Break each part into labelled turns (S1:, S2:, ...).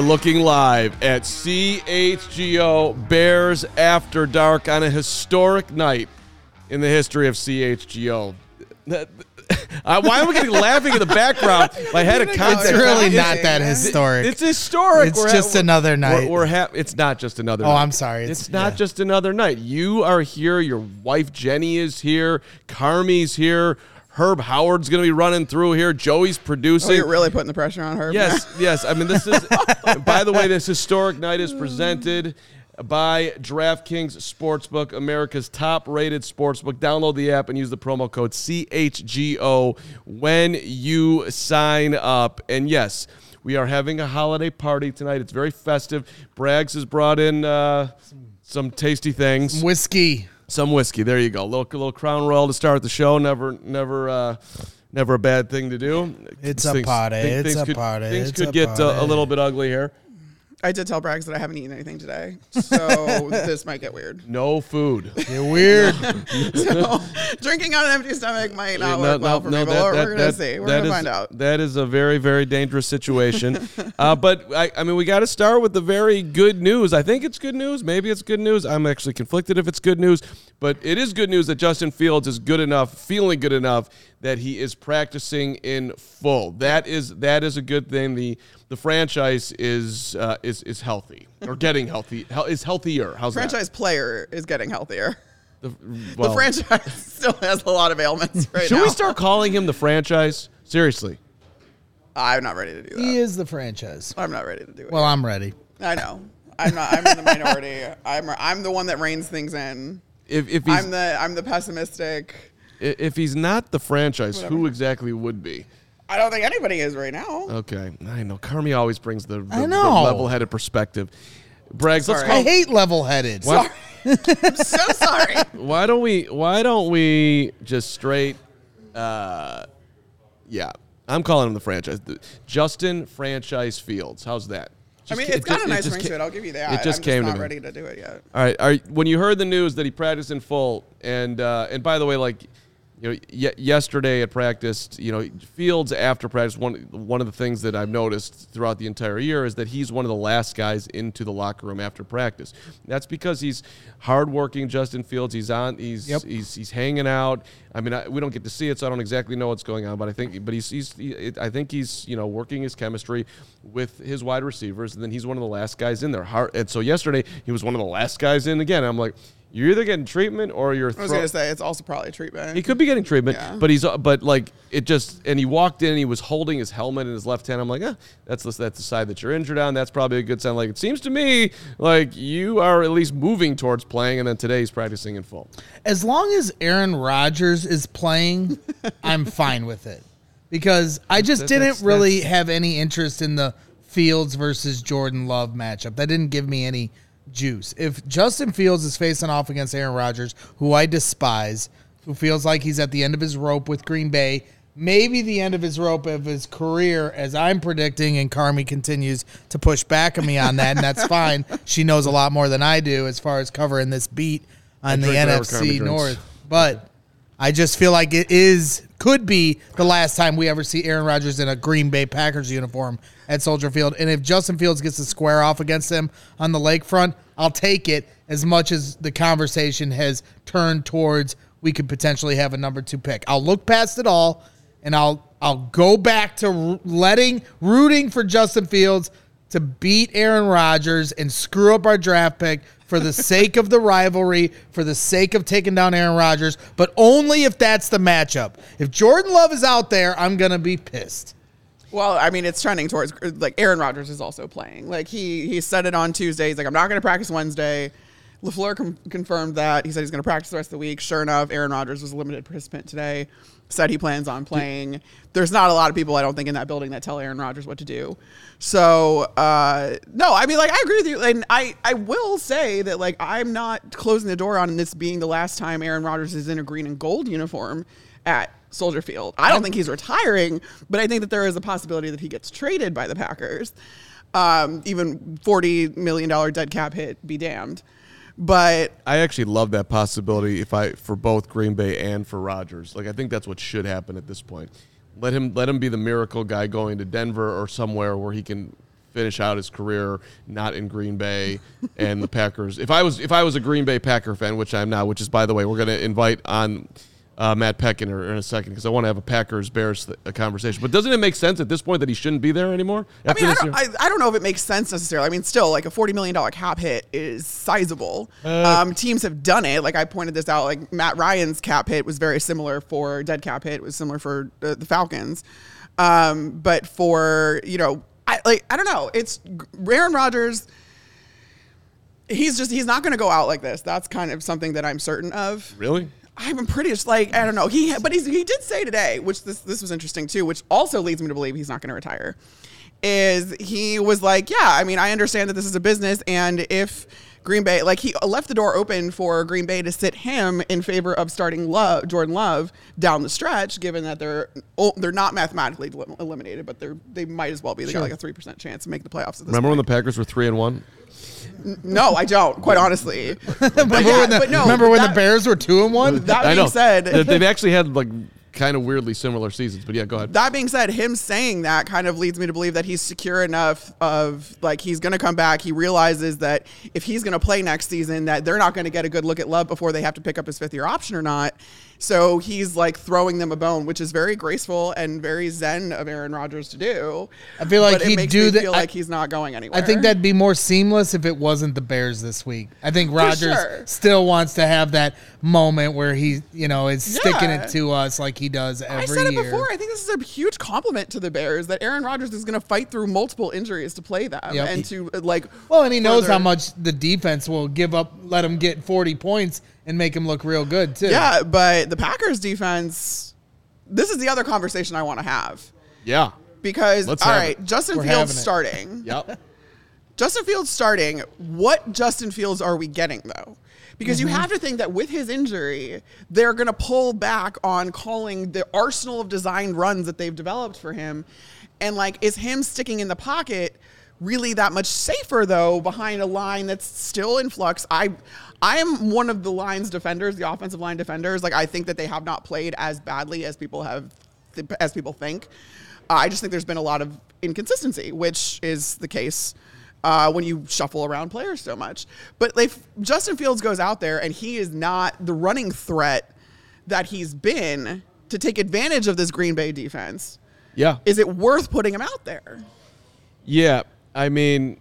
S1: are looking live at CHGO Bears After Dark on a historic night in the history of CHGO. Uh, why am I getting laughing in the background? My head account.
S2: It's really not that historic.
S1: It's historic.
S2: It's
S1: We're
S2: just another night.
S1: We're, we're ha- It's not just another.
S2: Oh,
S1: night.
S2: I'm sorry.
S1: It's,
S2: It's-
S1: not
S2: yeah.
S1: just another night. You are here. Your wife Jenny is here. Carmi's here. Herb Howard's going to be running through here. Joey's
S3: Oh,
S1: producing.
S3: you're really putting the pressure on her.
S1: Yes, yes. I mean, this is. by the way, this historic night is presented by DraftKings Sportsbook, America's top-rated sportsbook. Download the app and use the promo code CHGO when you sign up. And yes, we are having a holiday party tonight. It's very festive. Braggs has brought in uh, some tasty things
S2: Whiskey.
S1: Some whiskey. There you go. Little little crown royal to start the show. Never never uh, never a bad thing to do.
S2: It's a party. It's a
S1: could,
S2: party.
S1: Things
S2: It's
S1: could
S2: a
S1: get uh, a little bit ugly here.
S3: I did tell Braggs that I haven't eaten anything today, so this might get weird.
S1: No food.
S2: You're weird.
S3: So drinking on an empty stomach might not
S1: No,
S3: work
S1: no,
S3: well for
S1: no,
S3: but
S1: that-
S3: we're,
S1: that-
S3: we're gonna
S1: that-
S3: see. We're gonna
S1: is-
S3: find out.
S1: That is a very, very dangerous situation. uh, but I, I mean, we got to start with the very good news. I think it's good news. Maybe it's good news. I'm actually conflicted if it's good news, but it is good news that Justin Fields is good enough, feeling good enough that he is practicing in full. That is that is a good thing. The the franchise is uh, is is healthy or getting healthy. Hel- Is healthier. How's
S3: Franchise player is getting healthier.
S1: The, well,
S3: the franchise still has a lot of ailments right
S1: Should
S3: now.
S1: we start calling him the franchise? Seriously.
S3: I'm not ready to do that.
S2: he is the franchise.
S3: I'm not ready to do it.
S2: Well, I'm ready.
S3: I know. I'm not. I'm in the minority. I'm. I'm the one that reins things in.
S1: If if he's
S3: I'm the. I'm the pessimistic.
S1: I- If he's not the franchise, who exactly would be?
S3: I don't think anybody is right now.
S1: Okay, I know. Carmi always brings the, the,
S2: I know.
S1: level-headed perspective. Braggs, let's
S3: Sorry.
S1: call.
S2: I hate level-headed.
S1: Why,
S3: I'm so sorry.
S1: why don't we? Why don't we just straight? Uh, yeah, I'm calling him the franchise. The- Justin Franchise Fields. How's that?
S3: I
S1: Just
S3: mean,
S1: ca-
S3: it's got
S1: ju-
S3: a nice
S1: just
S3: ring
S1: ca-
S3: to it. I'll give you that.
S1: It just
S3: I'm
S1: came
S3: just
S1: to
S3: not
S1: me.
S3: ready to do it yet.
S1: All right. Are, when you heard the news that he practiced in full, and uh, and by the way, like you know, y- yesterday at practice, you know, Fields after practice, one one of the things that I've noticed throughout the entire year is that he's one of the last guys into the locker room after practice. That's because he's hardworking. Justin Fields, he's on, he's
S2: Yep.
S1: he's he's hanging out. I mean, I, we don't get to see it, so I don't exactly know what's going on. But I think, but he's he's he, I think he's you know working his chemistry with his wide receivers, and then he's one of the last guys in there. Hard, and so yesterday he was one of the last guys in again. I'm like, you're either getting treatment or you're.
S3: I was
S1: throw-
S3: gonna say it's also probably a treatment.
S1: he could be getting treatment,
S3: Yeah.
S1: but he's but like it just and he walked in and he was holding his helmet in his left hand. I'm like, eh, that's the, that's the side that you're injured on. That's probably a good sign. Like it seems to me like you are at least moving towards playing, and then today he's practicing in full.
S2: As long as Aaron Rodgers is playing, I'm fine with it. Because I just
S1: That-
S2: didn't
S1: that's-
S2: really have any interest in the Fields versus Jordan Love matchup. That didn't give me any juice. If Justin Fields is facing off against Aaron Rodgers, who I despise, who feels like he's at the end of his rope with Green Bay, maybe the end of his rope of his career, as I'm predicting, and Carmi continues to push back on me on that, and that's fine. She knows a lot more than I do as far as covering this beat on the NFC. North. But I just feel like it is could be the last time we ever see Aaron Rodgers in a Green Bay Packers uniform at Soldier Field. And if Justin Fields gets to square off against him on the lakefront, I'll take it as much as the conversation has turned towards we could potentially have a number two pick. I'll look past it all and I'll I'll go back to letting rooting for Justin Fields to beat Aaron Rodgers and screw up our draft pick for the sake of the rivalry, for the sake of taking down Aaron Rodgers, but only if that's the matchup. If Jordan Love is out there, I'm going to be pissed.
S3: Well, I mean, it's trending towards like Aaron Rodgers is also playing. Like he he said it on Tuesday. He's like, I'm not going to practice Wednesday. Lafleur com- confirmed that. He said he's going to practice the rest of the week. Sure enough, Aaron Rodgers was a limited participant today. Said he plans on playing. There's not a lot of people I don't think in that building that tell Aaron Rodgers what to do. So uh, no, I mean, like I agree with you, and I I will say that like I'm not closing the door on this being the last time Aaron Rodgers is in a green and gold uniform at Soldier Field. I don't think he's retiring, but I think that there is a possibility that he gets traded by the Packers. Um, even forty million dollar dead cap hit, be damned. But
S1: I actually love that possibility if I for both Green Bay and for Rodgers. Like I think that's what should happen at this point. Let him let him be the miracle guy going to Denver or somewhere where he can finish out his career not in Green Bay and the Packers. If I was if I was a Green Bay Packer fan, which I'm now, which is by the way, we're going to invite on uh, Matt Peck in, in a second because I want to have a Packers Bears th- a conversation. But doesn't it make sense at this point that he shouldn't be there anymore?
S3: I mean, I don't. I, I don't know if it makes sense necessarily. I mean, still, like a forty million dollar cap hit is sizable.
S1: Uh,
S3: um, teams have done it. Like I pointed this out. Like Matt Ryan's cap hit was very similar for dead cap hit was similar for uh, the Falcons. Um, but for you know, I like I don't know. It's Aaron Rodgers. He's just he's not going to go out like this. That's kind of something that I'm certain of.
S1: really?
S3: I'm pretty just like I don't know. He but he's, he did say today, which this this was interesting too, which also leads me to believe he's not going to retire. Is he was like, yeah, I mean, I understand that this is a business, and if Green Bay like he left the door open for Green Bay to sit him in favor of starting Love, Jordan Love down the stretch, given that they're oh, they're not mathematically eliminated, but they're they might as well be. They got like a three percent chance to make the playoffs. At this
S1: Remember when the Packers were three and one?
S3: No, I don't. Quite honestly. But
S2: remember
S3: yeah,
S2: when, the,
S3: but no,
S2: remember when the Bears were two and one?
S3: That
S1: I
S3: being
S1: know.
S3: said,
S1: they've actually had like kind of weirdly similar seasons. But yeah, go ahead.
S3: that being said, him saying that kind of leads me to believe that he's secure enough of like he's going to come back. He realizes that if he's going to play next season, that they're not going to get a good look at Love before they have to pick up his fifth year option or not. So he's like throwing them a bone, which is very graceful and very zen of Aaron Rodgers to do.
S2: I feel like he'd do that-
S3: Feel
S2: I-
S3: like he's not going anywhere.
S2: I think that'd be more seamless if it wasn't the Bears this week. I think Rodgers
S3: sure.
S2: still wants to have that moment where he, you know, is sticking
S3: Yeah.
S2: it to us like he does every year.
S3: I said it before. I think this is a huge compliment to the Bears that Aaron Rodgers is going to fight through multiple injuries to play them
S2: Yep.
S3: and to like.
S2: Well, and he knows how much the defense will give up, let him get 40 points and make him look real good, too.
S3: Yeah, but the Packers defense. This is the other conversation I want to have
S1: Yeah.
S3: because
S1: Let's
S3: all
S1: have
S3: right,
S1: it.
S3: Justin
S2: We're
S3: Fields starting.
S1: Yep.
S3: Justin Fields starting. What Justin Fields are we getting though? Because
S2: Mm-hmm.
S3: you have to think that with his injury, they're going to pull back on calling the arsenal of designed runs that they've developed for him. And like, is him sticking in the pocket really that much safer though behind a line that's still in flux? I, I am one of the line's defenders, the offensive line defenders. Like, I think that they have not played as badly as people have, as people think. Uh, I just think there's been a lot of inconsistency, which is the case uh, when you shuffle around players so much. But if Justin Fields goes out there and he is not the running threat that he's been to take advantage of this Green Bay defense,
S1: Yeah.
S3: is it worth putting him out there?
S1: Yeah, I mean,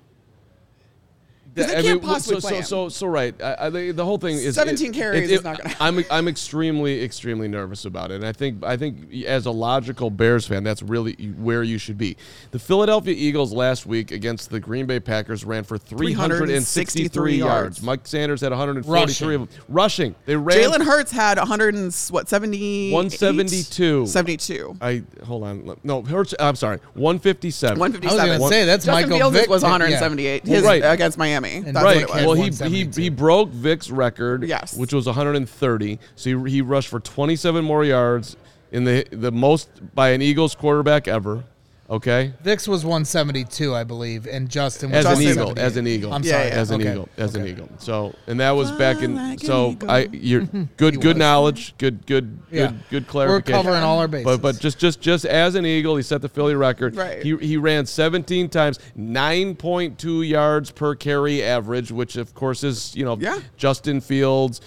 S3: they can't
S1: mean,
S3: possibly
S1: so,
S3: play
S1: so,
S3: him.
S1: so, so, right. I, I, the the whole thing is
S3: 17 carries is not gonna
S1: I'm, I'm extremely, extremely nervous about it. And I think, I think, as a logical Bears fan, that's really where you should be. The Philadelphia Eagles last week against the Green Bay Packers ran for 363
S3: 363
S1: yards.
S3: yards.
S1: Miles Sanders had 143 of them rushing. They ran
S3: Jalen Hurts had 100 and what 70
S1: 172.
S3: 72.
S1: I hold on. No, Hurts. I'm sorry. 157.
S3: 157.
S2: I was gonna say, that's
S3: Justin
S2: Michael
S3: Fields
S2: Vick.
S3: was
S2: Yeah.
S3: 178 his,
S1: Right.
S3: against Miami. That's
S1: right.
S3: what it was.
S1: Well, he, he
S2: 172.
S1: he broke Vick's record,
S3: Yes.
S1: which was 130. So he, he rushed for 27 more yards in the the most by an Eagles quarterback ever. Okay,
S2: Vick's was 172, I believe, and Justin was
S1: as an eagle, as an eagle,
S2: I'm
S3: Yeah,
S2: sorry.
S3: yeah.
S1: as an
S2: Okay.
S1: eagle, as an eagle. So and that was back in.
S3: like
S1: so. I you're good good
S2: was.
S1: knowledge, good good
S2: Yeah.
S1: good good
S2: We're
S1: clarification.
S2: covering all our bases.
S1: But but just just just as an eagle, he set the Philly record.
S3: Right.
S1: He he ran 17 times, 9.2 yards per carry average, which of course is you know
S3: Yeah.
S1: Justin Fields,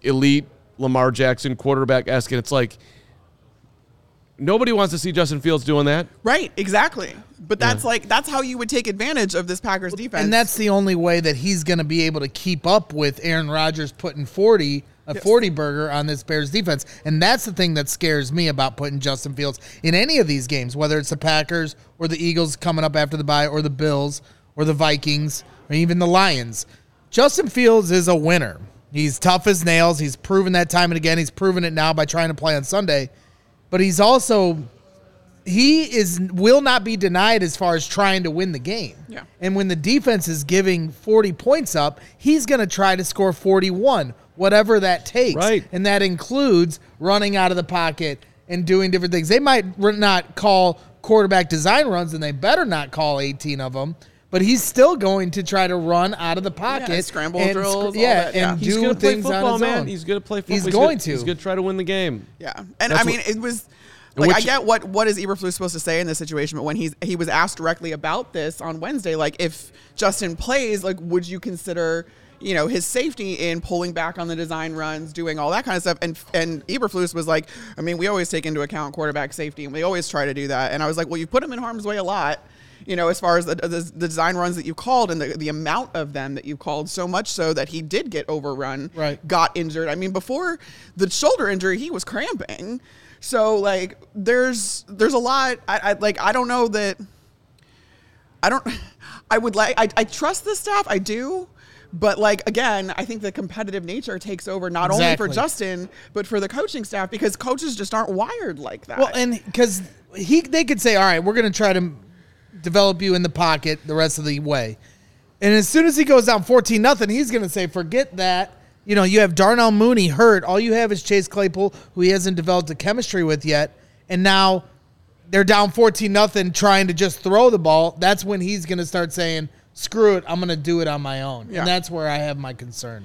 S1: elite Lamar Jackson quarterback esque, and it's like nobody wants to see Justin Fields doing that.
S3: Right, exactly. But that's like that's how you would take advantage of this Packers defense.
S2: And that's the only way that he's going to be able to keep up with Aaron Rodgers putting 40 a 40 burger on this Bears defense. And that's the thing that scares me about putting Justin Fields in any of these games, whether it's the Packers or the Eagles coming up after the bye or the Bills or the Vikings or even the Lions. Justin Fields is a winner. He's tough as nails. He's proven that time and again. He's proven it now by trying to play on Sunday. But he's also he is will not be denied as far as trying to win the game.
S3: Yeah.
S2: And when the defense is giving 40 points up, he's going to try to score 41, whatever that takes.
S1: Right.
S2: And that includes running out of the pocket and doing different things. They might not call quarterback design runs, and they better not call 18 of them. But he's still going to try to run out of the pocket,
S3: scramble
S2: and
S3: drills, all
S2: yeah,
S3: that, yeah.
S2: and
S1: He's
S2: do
S1: gonna play
S2: things
S1: football,
S2: on his
S1: man.
S2: own.
S1: He's gonna play football.
S2: He's
S1: gonna-
S2: going to.
S1: He's gonna try to win the game.
S3: Yeah, and
S1: That's
S3: I mean,
S1: what-
S3: it was. Like I get what what is Eberflus supposed to say in this situation, but when he's he was asked directly about this on Wednesday, like if Justin plays, like would you consider you know his safety in pulling back on the design runs, doing all that kind of stuff? And and Eberflus was like, I mean, we always take into account quarterback safety, and we always try to do that. And I was like, well, you put him in harm's way a lot. You know, as far as the, the, the design runs that you called and the, the amount of them that you called, so much so that he did get overrun,
S2: Right.
S3: got injured. I mean, before the shoulder injury, he was cramping. So like, there's there's a lot. I, I like I don't know that. I don't. I would like. I, I trust the staff. I do. But like again, I think the competitive nature takes over not only for Justin but for the coaching staff because coaches just aren't wired like that.
S2: Well, and because he, they could say, "All right, we're going to try to develop you in the pocket the rest of the way," and as soon as he goes down fourteen nothing, he's going to say, "Forget that." You know, you have Darnell Mooney hurt. All you have is Chase Claypool, who he hasn't developed a chemistry with yet, and now they're down fourteen nothing, trying to just throw the ball. That's when he's going to start saying, "Screw it, I'm going to do it on my own,"
S3: Yeah.
S2: and that's where I have my concern.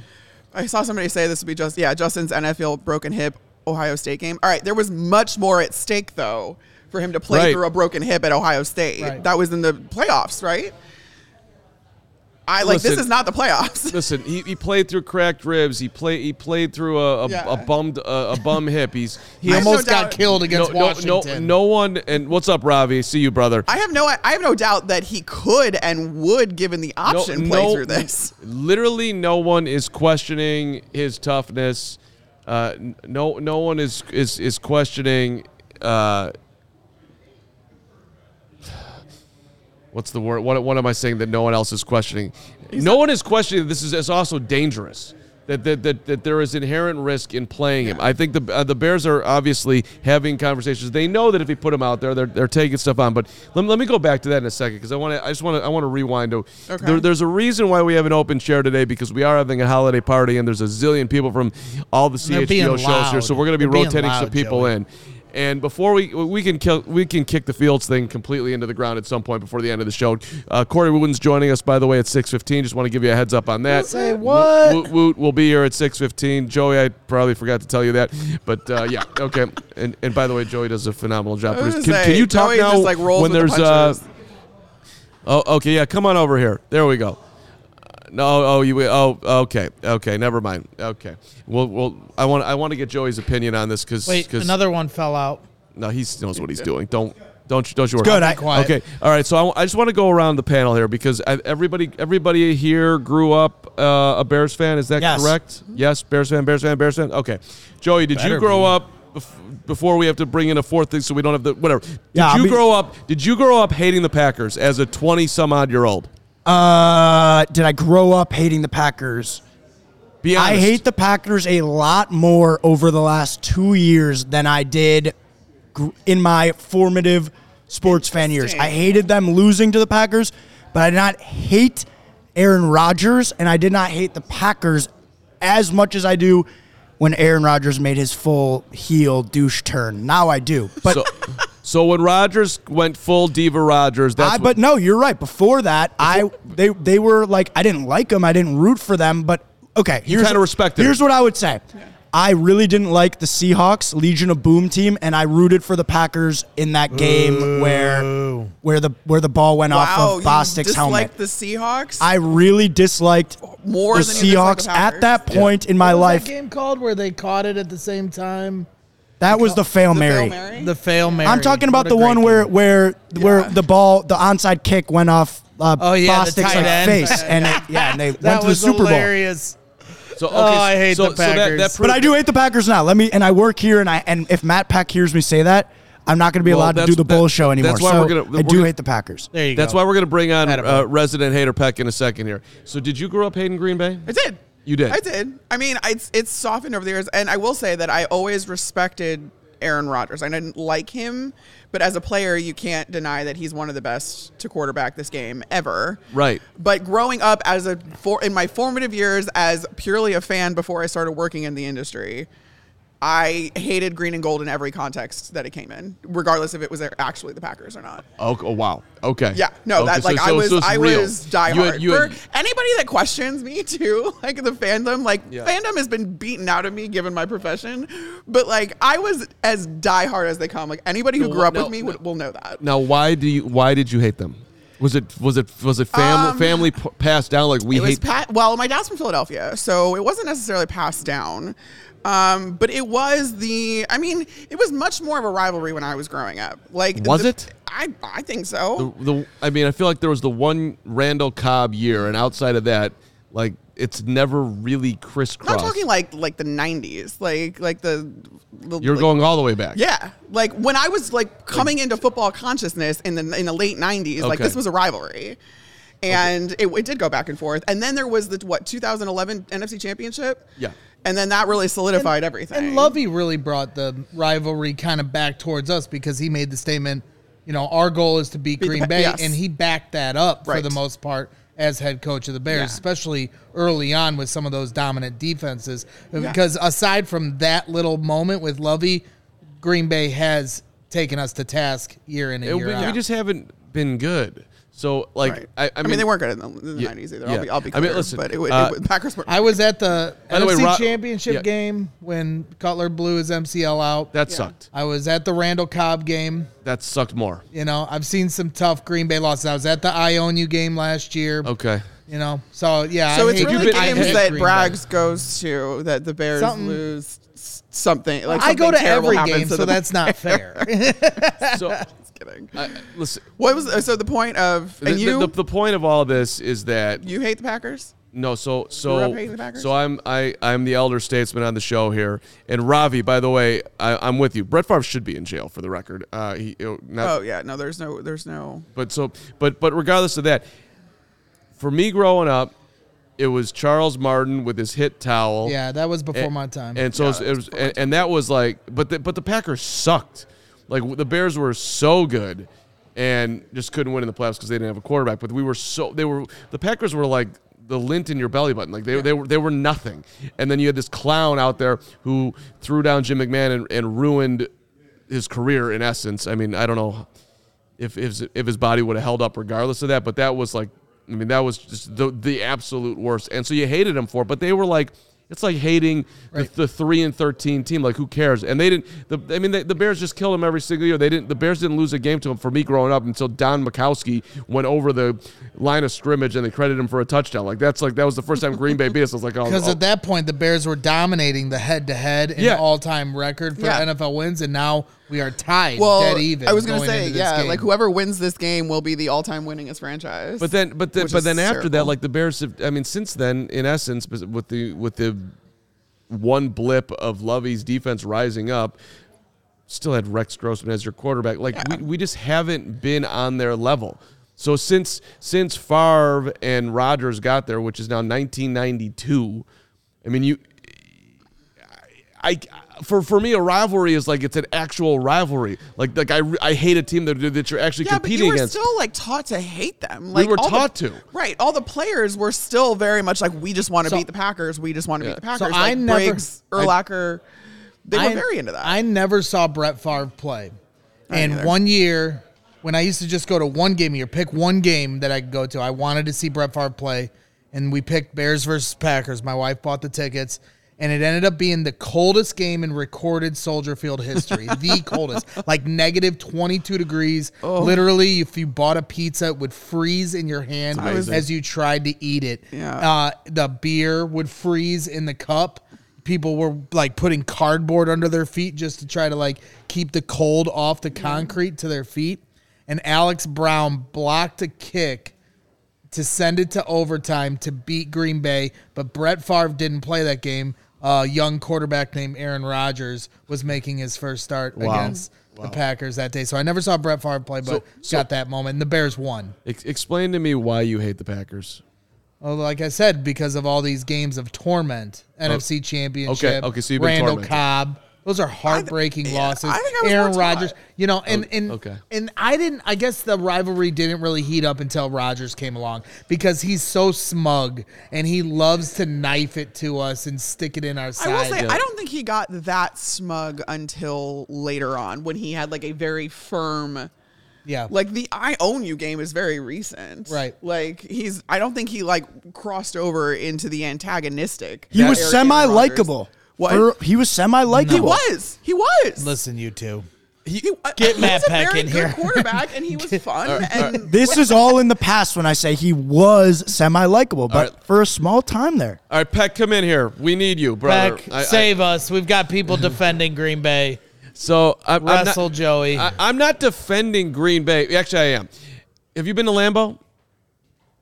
S3: I saw somebody say this would be just yeah Justin's NFL broken hip Ohio State game. All right, there was much more at stake though for him to play
S1: Right.
S3: through a broken hip at Ohio State.
S2: Right.
S3: That was in the playoffs, right? I like this is not the playoffs.
S1: Listen, he, he played through cracked ribs. He played he played through a a,
S3: Yeah.
S1: a bummed a, a bum hip. He's
S2: He
S3: I
S2: almost
S3: no
S2: got
S3: doubt-
S2: killed
S1: no,
S2: against
S1: no, no,
S2: Washington.
S1: no one. And what's up, Ravi? See you, brother.
S3: I have no I have no doubt that he could and would, given the option, play through this.
S1: Literally, no one is questioning his toughness. Uh, no, no one is is is questioning. Uh, what's the word? What, what am I saying that no one else is questioning? no one is questioning that this is, is also dangerous. That, that, that, that there is inherent risk in playing him. I think the uh, the Bears are obviously having conversations. They know that if you put him out there, they're, they're taking stuff on. But let, let me go back to that in a second because I want to. I just want to. I want to rewind. To,
S3: Okay.
S1: there, there's a reason why we have an open chair today because we are having a holiday party and there's a zillion people from all the CHGO shows here. So we're going to be
S2: They're
S1: rotating some people
S2: Joey.
S1: in. And before we we can kill we can kick the Fields thing completely into the ground at some point before the end of the show. Uh, Corey Wootton's joining us by the way at six fifteen. Just want to give you a heads up on that.
S2: Say what?
S1: Woot, Woot will be here at six fifteen. Joey, I probably forgot to tell you that, but uh, yeah, okay. And and by the way, Joey does a phenomenal job. Can,
S3: gonna
S1: can you talk
S3: Joey
S1: now
S3: just, like,
S1: when
S3: with the
S1: there's uh? Oh, okay, yeah. Come on over here. There we go. No, oh, you. Oh, okay, okay. Never mind. Okay. Well, well. I want. I want to get Joey's opinion on this because.
S2: Wait, another one fell out.
S1: No, he knows what he's doing. Don't. Don't you, don't you worry.
S4: good. I-
S2: quiet.
S1: Okay. All right. So I, I just want to go around the panel here because I, everybody everybody here grew up uh, a Bears fan. Is that
S4: Yes.
S1: correct? Yes. Bears fan. Bears fan. Bears fan. Okay. Joey, did you grow
S2: be.
S1: up before we have to bring in a fourth thing so we don't have the whatever? Did
S4: Yeah,
S1: you
S4: I'll be-
S1: grow up? Did you grow up hating the Packers as a twenty some odd year old?
S4: Uh, did I grow up hating the Packers?
S1: Be honest.
S4: I hate the Packers a lot more over the last two years than I did gr- in my formative sports fan years. I hated them losing to the Packers, but I did not hate Aaron Rodgers, and I did not hate the Packers as much as I do when Aaron Rodgers made his full heel douche turn. Now I do, but.
S1: So, so when Rodgers went full diva Rodgers, that's
S4: I,
S1: what-
S4: but no, you're right. Before that, I they they were like I didn't like them. I didn't root for them. But okay, here's
S1: kinda respected
S4: Here's
S1: them.
S4: what I would say. I really didn't like the Seahawks Legion of Boom team, and I rooted for the Packers in that game where where the where the ball went
S3: Wow,
S4: off of
S3: you
S4: Bostick's helmet.
S3: dislike the Seahawks
S4: I really disliked
S3: more
S4: the
S3: than
S4: Seahawks
S3: the
S4: at that point in my
S2: What was
S4: life.
S2: that game called where they caught it at the same time?
S4: That was the fail
S3: The
S4: Mary.
S3: Hail Mary?
S2: The fail Mary.
S4: I'm talking about
S2: What a
S4: the one
S2: great
S4: where where where
S3: Yeah.
S4: the ball, the onside kick went off uh,
S2: Oh, yeah, the
S4: Bostick's
S2: tight
S4: like,
S2: end.
S4: face, and it, yeah, and they
S2: that
S4: went to the
S2: was
S4: Super Bowl.
S2: hilarious.
S1: so, okay,
S2: Oh, I hate
S1: so,
S2: the
S1: so that,
S2: Packers.
S1: that
S4: But I do hate the Packers now. Let me and I work here, and I and if Matt Peck hears me say that, I'm not going to be
S1: Well,
S4: allowed to
S1: that's-
S4: do the bull
S1: that-
S4: show anymore.
S1: that's why
S4: so
S1: we're gonna-
S4: I
S1: we're
S4: do
S1: gonna-
S4: hate the Packers.
S2: There you
S1: That's
S2: go.
S1: why we're going to bring on
S2: Attaboy.
S1: uh, resident hater Peck in a second here. So, did you grow up hating Green Bay?
S3: I did.
S1: You did?
S3: I did. I mean, it's it's softened over the years, and I will say that I always respected Aaron Rodgers. I didn't like him, but as a player, you can't deny that he's one of the best to quarterback this game ever.
S1: Right.
S3: But growing up as a for in my formative years as purely a fan before I started working in the industry, I hated green and gold in every context that it came in, regardless if it was actually the Packers or not.
S1: Oh, oh, wow. Okay.
S3: Yeah, no,
S1: Okay,
S3: that
S1: so-
S3: like I was
S1: so it's
S3: I
S1: real.
S3: was
S1: You had-
S3: diehard.
S1: you had-
S3: For anybody that questions me too, like the fandom, like
S1: Yeah.
S3: fandom has been beaten out of me given my profession, but like I was as diehard as they come. Like anybody who
S1: No,
S3: grew up
S1: no,
S3: with me
S1: no.
S3: would, will know that.
S1: Now, why do you? Why did you hate them? Was it was it was it family
S3: Um,
S1: family p- passed down like we
S3: it was
S1: hate?
S3: pa- well, my dad's from Philadelphia, so it wasn't necessarily passed down. Um, but it was the. I mean, it was much more of a rivalry when I was growing up. Like,
S1: Was
S3: the-
S1: it?
S3: I I think so.
S1: the, the I mean, I feel like there was the one Randall Cobb year, and outside of that, like it's never really crisscrossed.
S3: I'm talking like like the '90s, like like the. the
S1: You're
S3: like-
S1: going all the way back.
S3: Yeah, like when I was like coming into football consciousness in the in the late '90s, like this was a rivalry, and it, it did go back and forth. And then there was the what 2011 NFC Championship.
S1: Yeah.
S3: and then that really solidified everything.
S2: And Lovie really brought the rivalry kind of back towards us because he made the statement, you know, our goal is to beat
S3: Beat
S2: Green
S3: Pa-
S2: Bay,
S3: yes.
S2: and he backed that up for the most part as head coach of the Bears,
S3: Yeah.
S2: especially early on with some of those dominant defenses. Because aside from that little moment with Lovie, Green Bay has taken us to task year in and
S1: And
S2: year
S1: we,
S2: out.
S1: we just haven't been good. So like
S3: Right.
S1: I, I, mean,
S3: they weren't good in the, in the
S1: Yeah,
S3: 90s either.
S1: yeah.
S3: I'll be, I'll be clear, I
S1: mean, listen,
S3: but it, would
S1: uh,
S3: it, would- Packers were.
S2: I was at the
S1: By the way,
S2: NFC
S1: Ro-
S2: Championship
S1: yeah.
S2: game when Cutler blew his MCL out.
S1: that
S3: Yeah.
S1: sucked.
S2: I was at the Randall Cobb game.
S1: That sucked more.
S2: You know, I've seen some tough Green Bay losses. I was at the I Own You game last year.
S1: Okay.
S2: You know, so yeah.
S3: so
S2: I
S3: it's
S2: hate-
S3: really
S2: I
S3: games
S2: hate
S3: that
S2: Green Bay.
S3: Goes to that the Bears
S2: Something-
S3: lose something. Like
S2: I go to every game,
S3: to
S2: so
S3: the
S2: that's not fair.
S1: So
S3: Just kidding.
S1: I, listen,
S3: What was so the point of
S1: the,
S3: and you
S1: the, the point of all this is that
S3: you hate the Packers?
S1: No, so so
S3: up hating the Packers?
S1: so I'm I I'm the elder statesman on the show here, and Ravi. By the way, I, I'm with you. Brett Favre should be in jail for the record. Uh, he not,
S3: Oh yeah, no, there's no, there's no.
S1: but so but but regardless of that, for me growing up, it was Charles Martin with his hit towel.
S2: yeah, that was before
S1: and,
S2: my time.
S1: And so
S3: Yeah,
S1: it was, it
S3: was
S1: was
S3: before my
S1: and, and that was like, but the, but the Packers sucked. Like the Bears were so good, and just couldn't win in the playoffs because they didn't have a quarterback. But we were so they were the Packers were like the lint in your belly button. Like they, they were they were nothing. And then you had this clown out there who threw down Jim McMahon and, and ruined his career in essence. I mean, I don't know if if, if his body would have held up regardless of that, but that was like I mean that was just the the absolute worst. And so you hated him for it, but they were like it's like hating
S2: Right.
S1: the, the three and thirteen team. Like who cares? And they didn't. The, I mean, they, the Bears just killed them every single year. They didn't. The Bears didn't lose a game to them for me growing up until Don Majkowski went over the line of scrimmage and they credited him for a touchdown. Like that's like that was the first time Green Bay beat us. I was like, oh,
S2: Because
S1: oh.
S2: at that point, the Bears were dominating the head-to-head and
S1: Yeah.
S2: all-time record for
S3: Yeah.
S2: NFL wins, and now we are tied,
S3: Well,
S2: dead even.
S3: I was gonna
S2: going
S3: say, yeah,
S2: game.
S3: like whoever wins this game will be the all-time winningest franchise.
S1: But then, but then, but
S3: is
S1: then after that, like the Bears have. I mean, since then, in essence, with the with the one blip of Lovie's defense rising up, still had Rex Grossman as your quarterback. Like we, we just haven't been on their level. So since since Favre and Rodgers got there, which is now 1992, I mean you. I, I, for for me a rivalry is like it's an actual rivalry. Like like I, I hate a team that that you're actually
S3: yeah, but you were
S1: against.
S3: still like taught to hate them. Like we
S1: were
S3: all the-
S1: taught to.
S3: Right, all the players were still very much like we just want to
S2: So-
S3: beat the Packers. We just want to
S1: Yeah.
S3: beat the Packers.
S2: So
S3: like
S2: I never-
S3: Briggs, Urlacher, they were
S2: I-
S3: very into that.
S2: I never saw Brett Favre play.
S3: I
S2: and
S3: neither.
S2: one year, when I used to just go to one game a year, pick one game that I could go to, I wanted to see Brett Favre play. And we picked Bears versus Packers. My wife bought the tickets. And it ended up being the coldest game in recorded Soldier Field history. the coldest. Like negative 22 degrees.
S3: Oh.
S2: Literally, if you bought a pizza, it would freeze in your hand as you tried to eat it.
S3: Yeah.
S2: Uh, the beer would freeze in the cup people were like putting cardboard under their feet just to try to like keep the cold off the concrete to their feet. And Alex Brown blocked a kick to send it to overtime to beat Green Bay, but Brett Favre didn't play that game. A young quarterback named Aaron Rodgers was making his first start
S1: Wow.
S2: against the Packers that day. So I never saw Brett Favre play, but
S1: So- so-
S2: got that moment. And the Bears won.
S1: Ex- explain to me why you hate the Packers.
S2: Well, like I said, because of all these games of torment, oh, NFC Championship,
S1: okay, so you've been
S2: Randall
S1: tormented.
S2: Cobb. Those are heartbreaking
S3: yeah,
S2: losses.
S3: I think I was
S2: Aaron
S3: more
S2: Rodgers, you know, and oh, and
S1: okay.
S2: and I didn't. I guess the rivalry didn't really heat up until Rodgers came along because he's so smug and he loves to knife it to us and stick it in our side.
S3: I will say, I don't think he got that smug until later on when he had like a very firm,
S2: yeah,
S3: like the "I own you" game is very recent,
S2: Right.
S3: Like he's, I don't think he like crossed over into the antagonistic.
S4: He was semi
S3: Rodgers-
S4: likable.
S3: What?
S4: he was semi likable.
S3: He was. He was.
S2: listen, you two.
S3: He, uh,
S2: Get
S3: he
S2: Matt
S3: was a
S2: Peck
S3: very
S2: in
S3: good
S2: here.
S3: quarterback, and he was fun. and
S4: This is all in the past when I say he was semi likable, but
S1: right.
S4: for a small time there.
S1: All right, Peck, come in here. We need you, brother.
S5: Peck,
S1: I- I-
S5: save us. We've got people defending Green Bay.
S1: so I'm, I'm
S5: Wrestle
S1: not,
S5: Joey.
S1: I, I'm not defending Green Bay. Actually, I am. Have you been to Lambeau?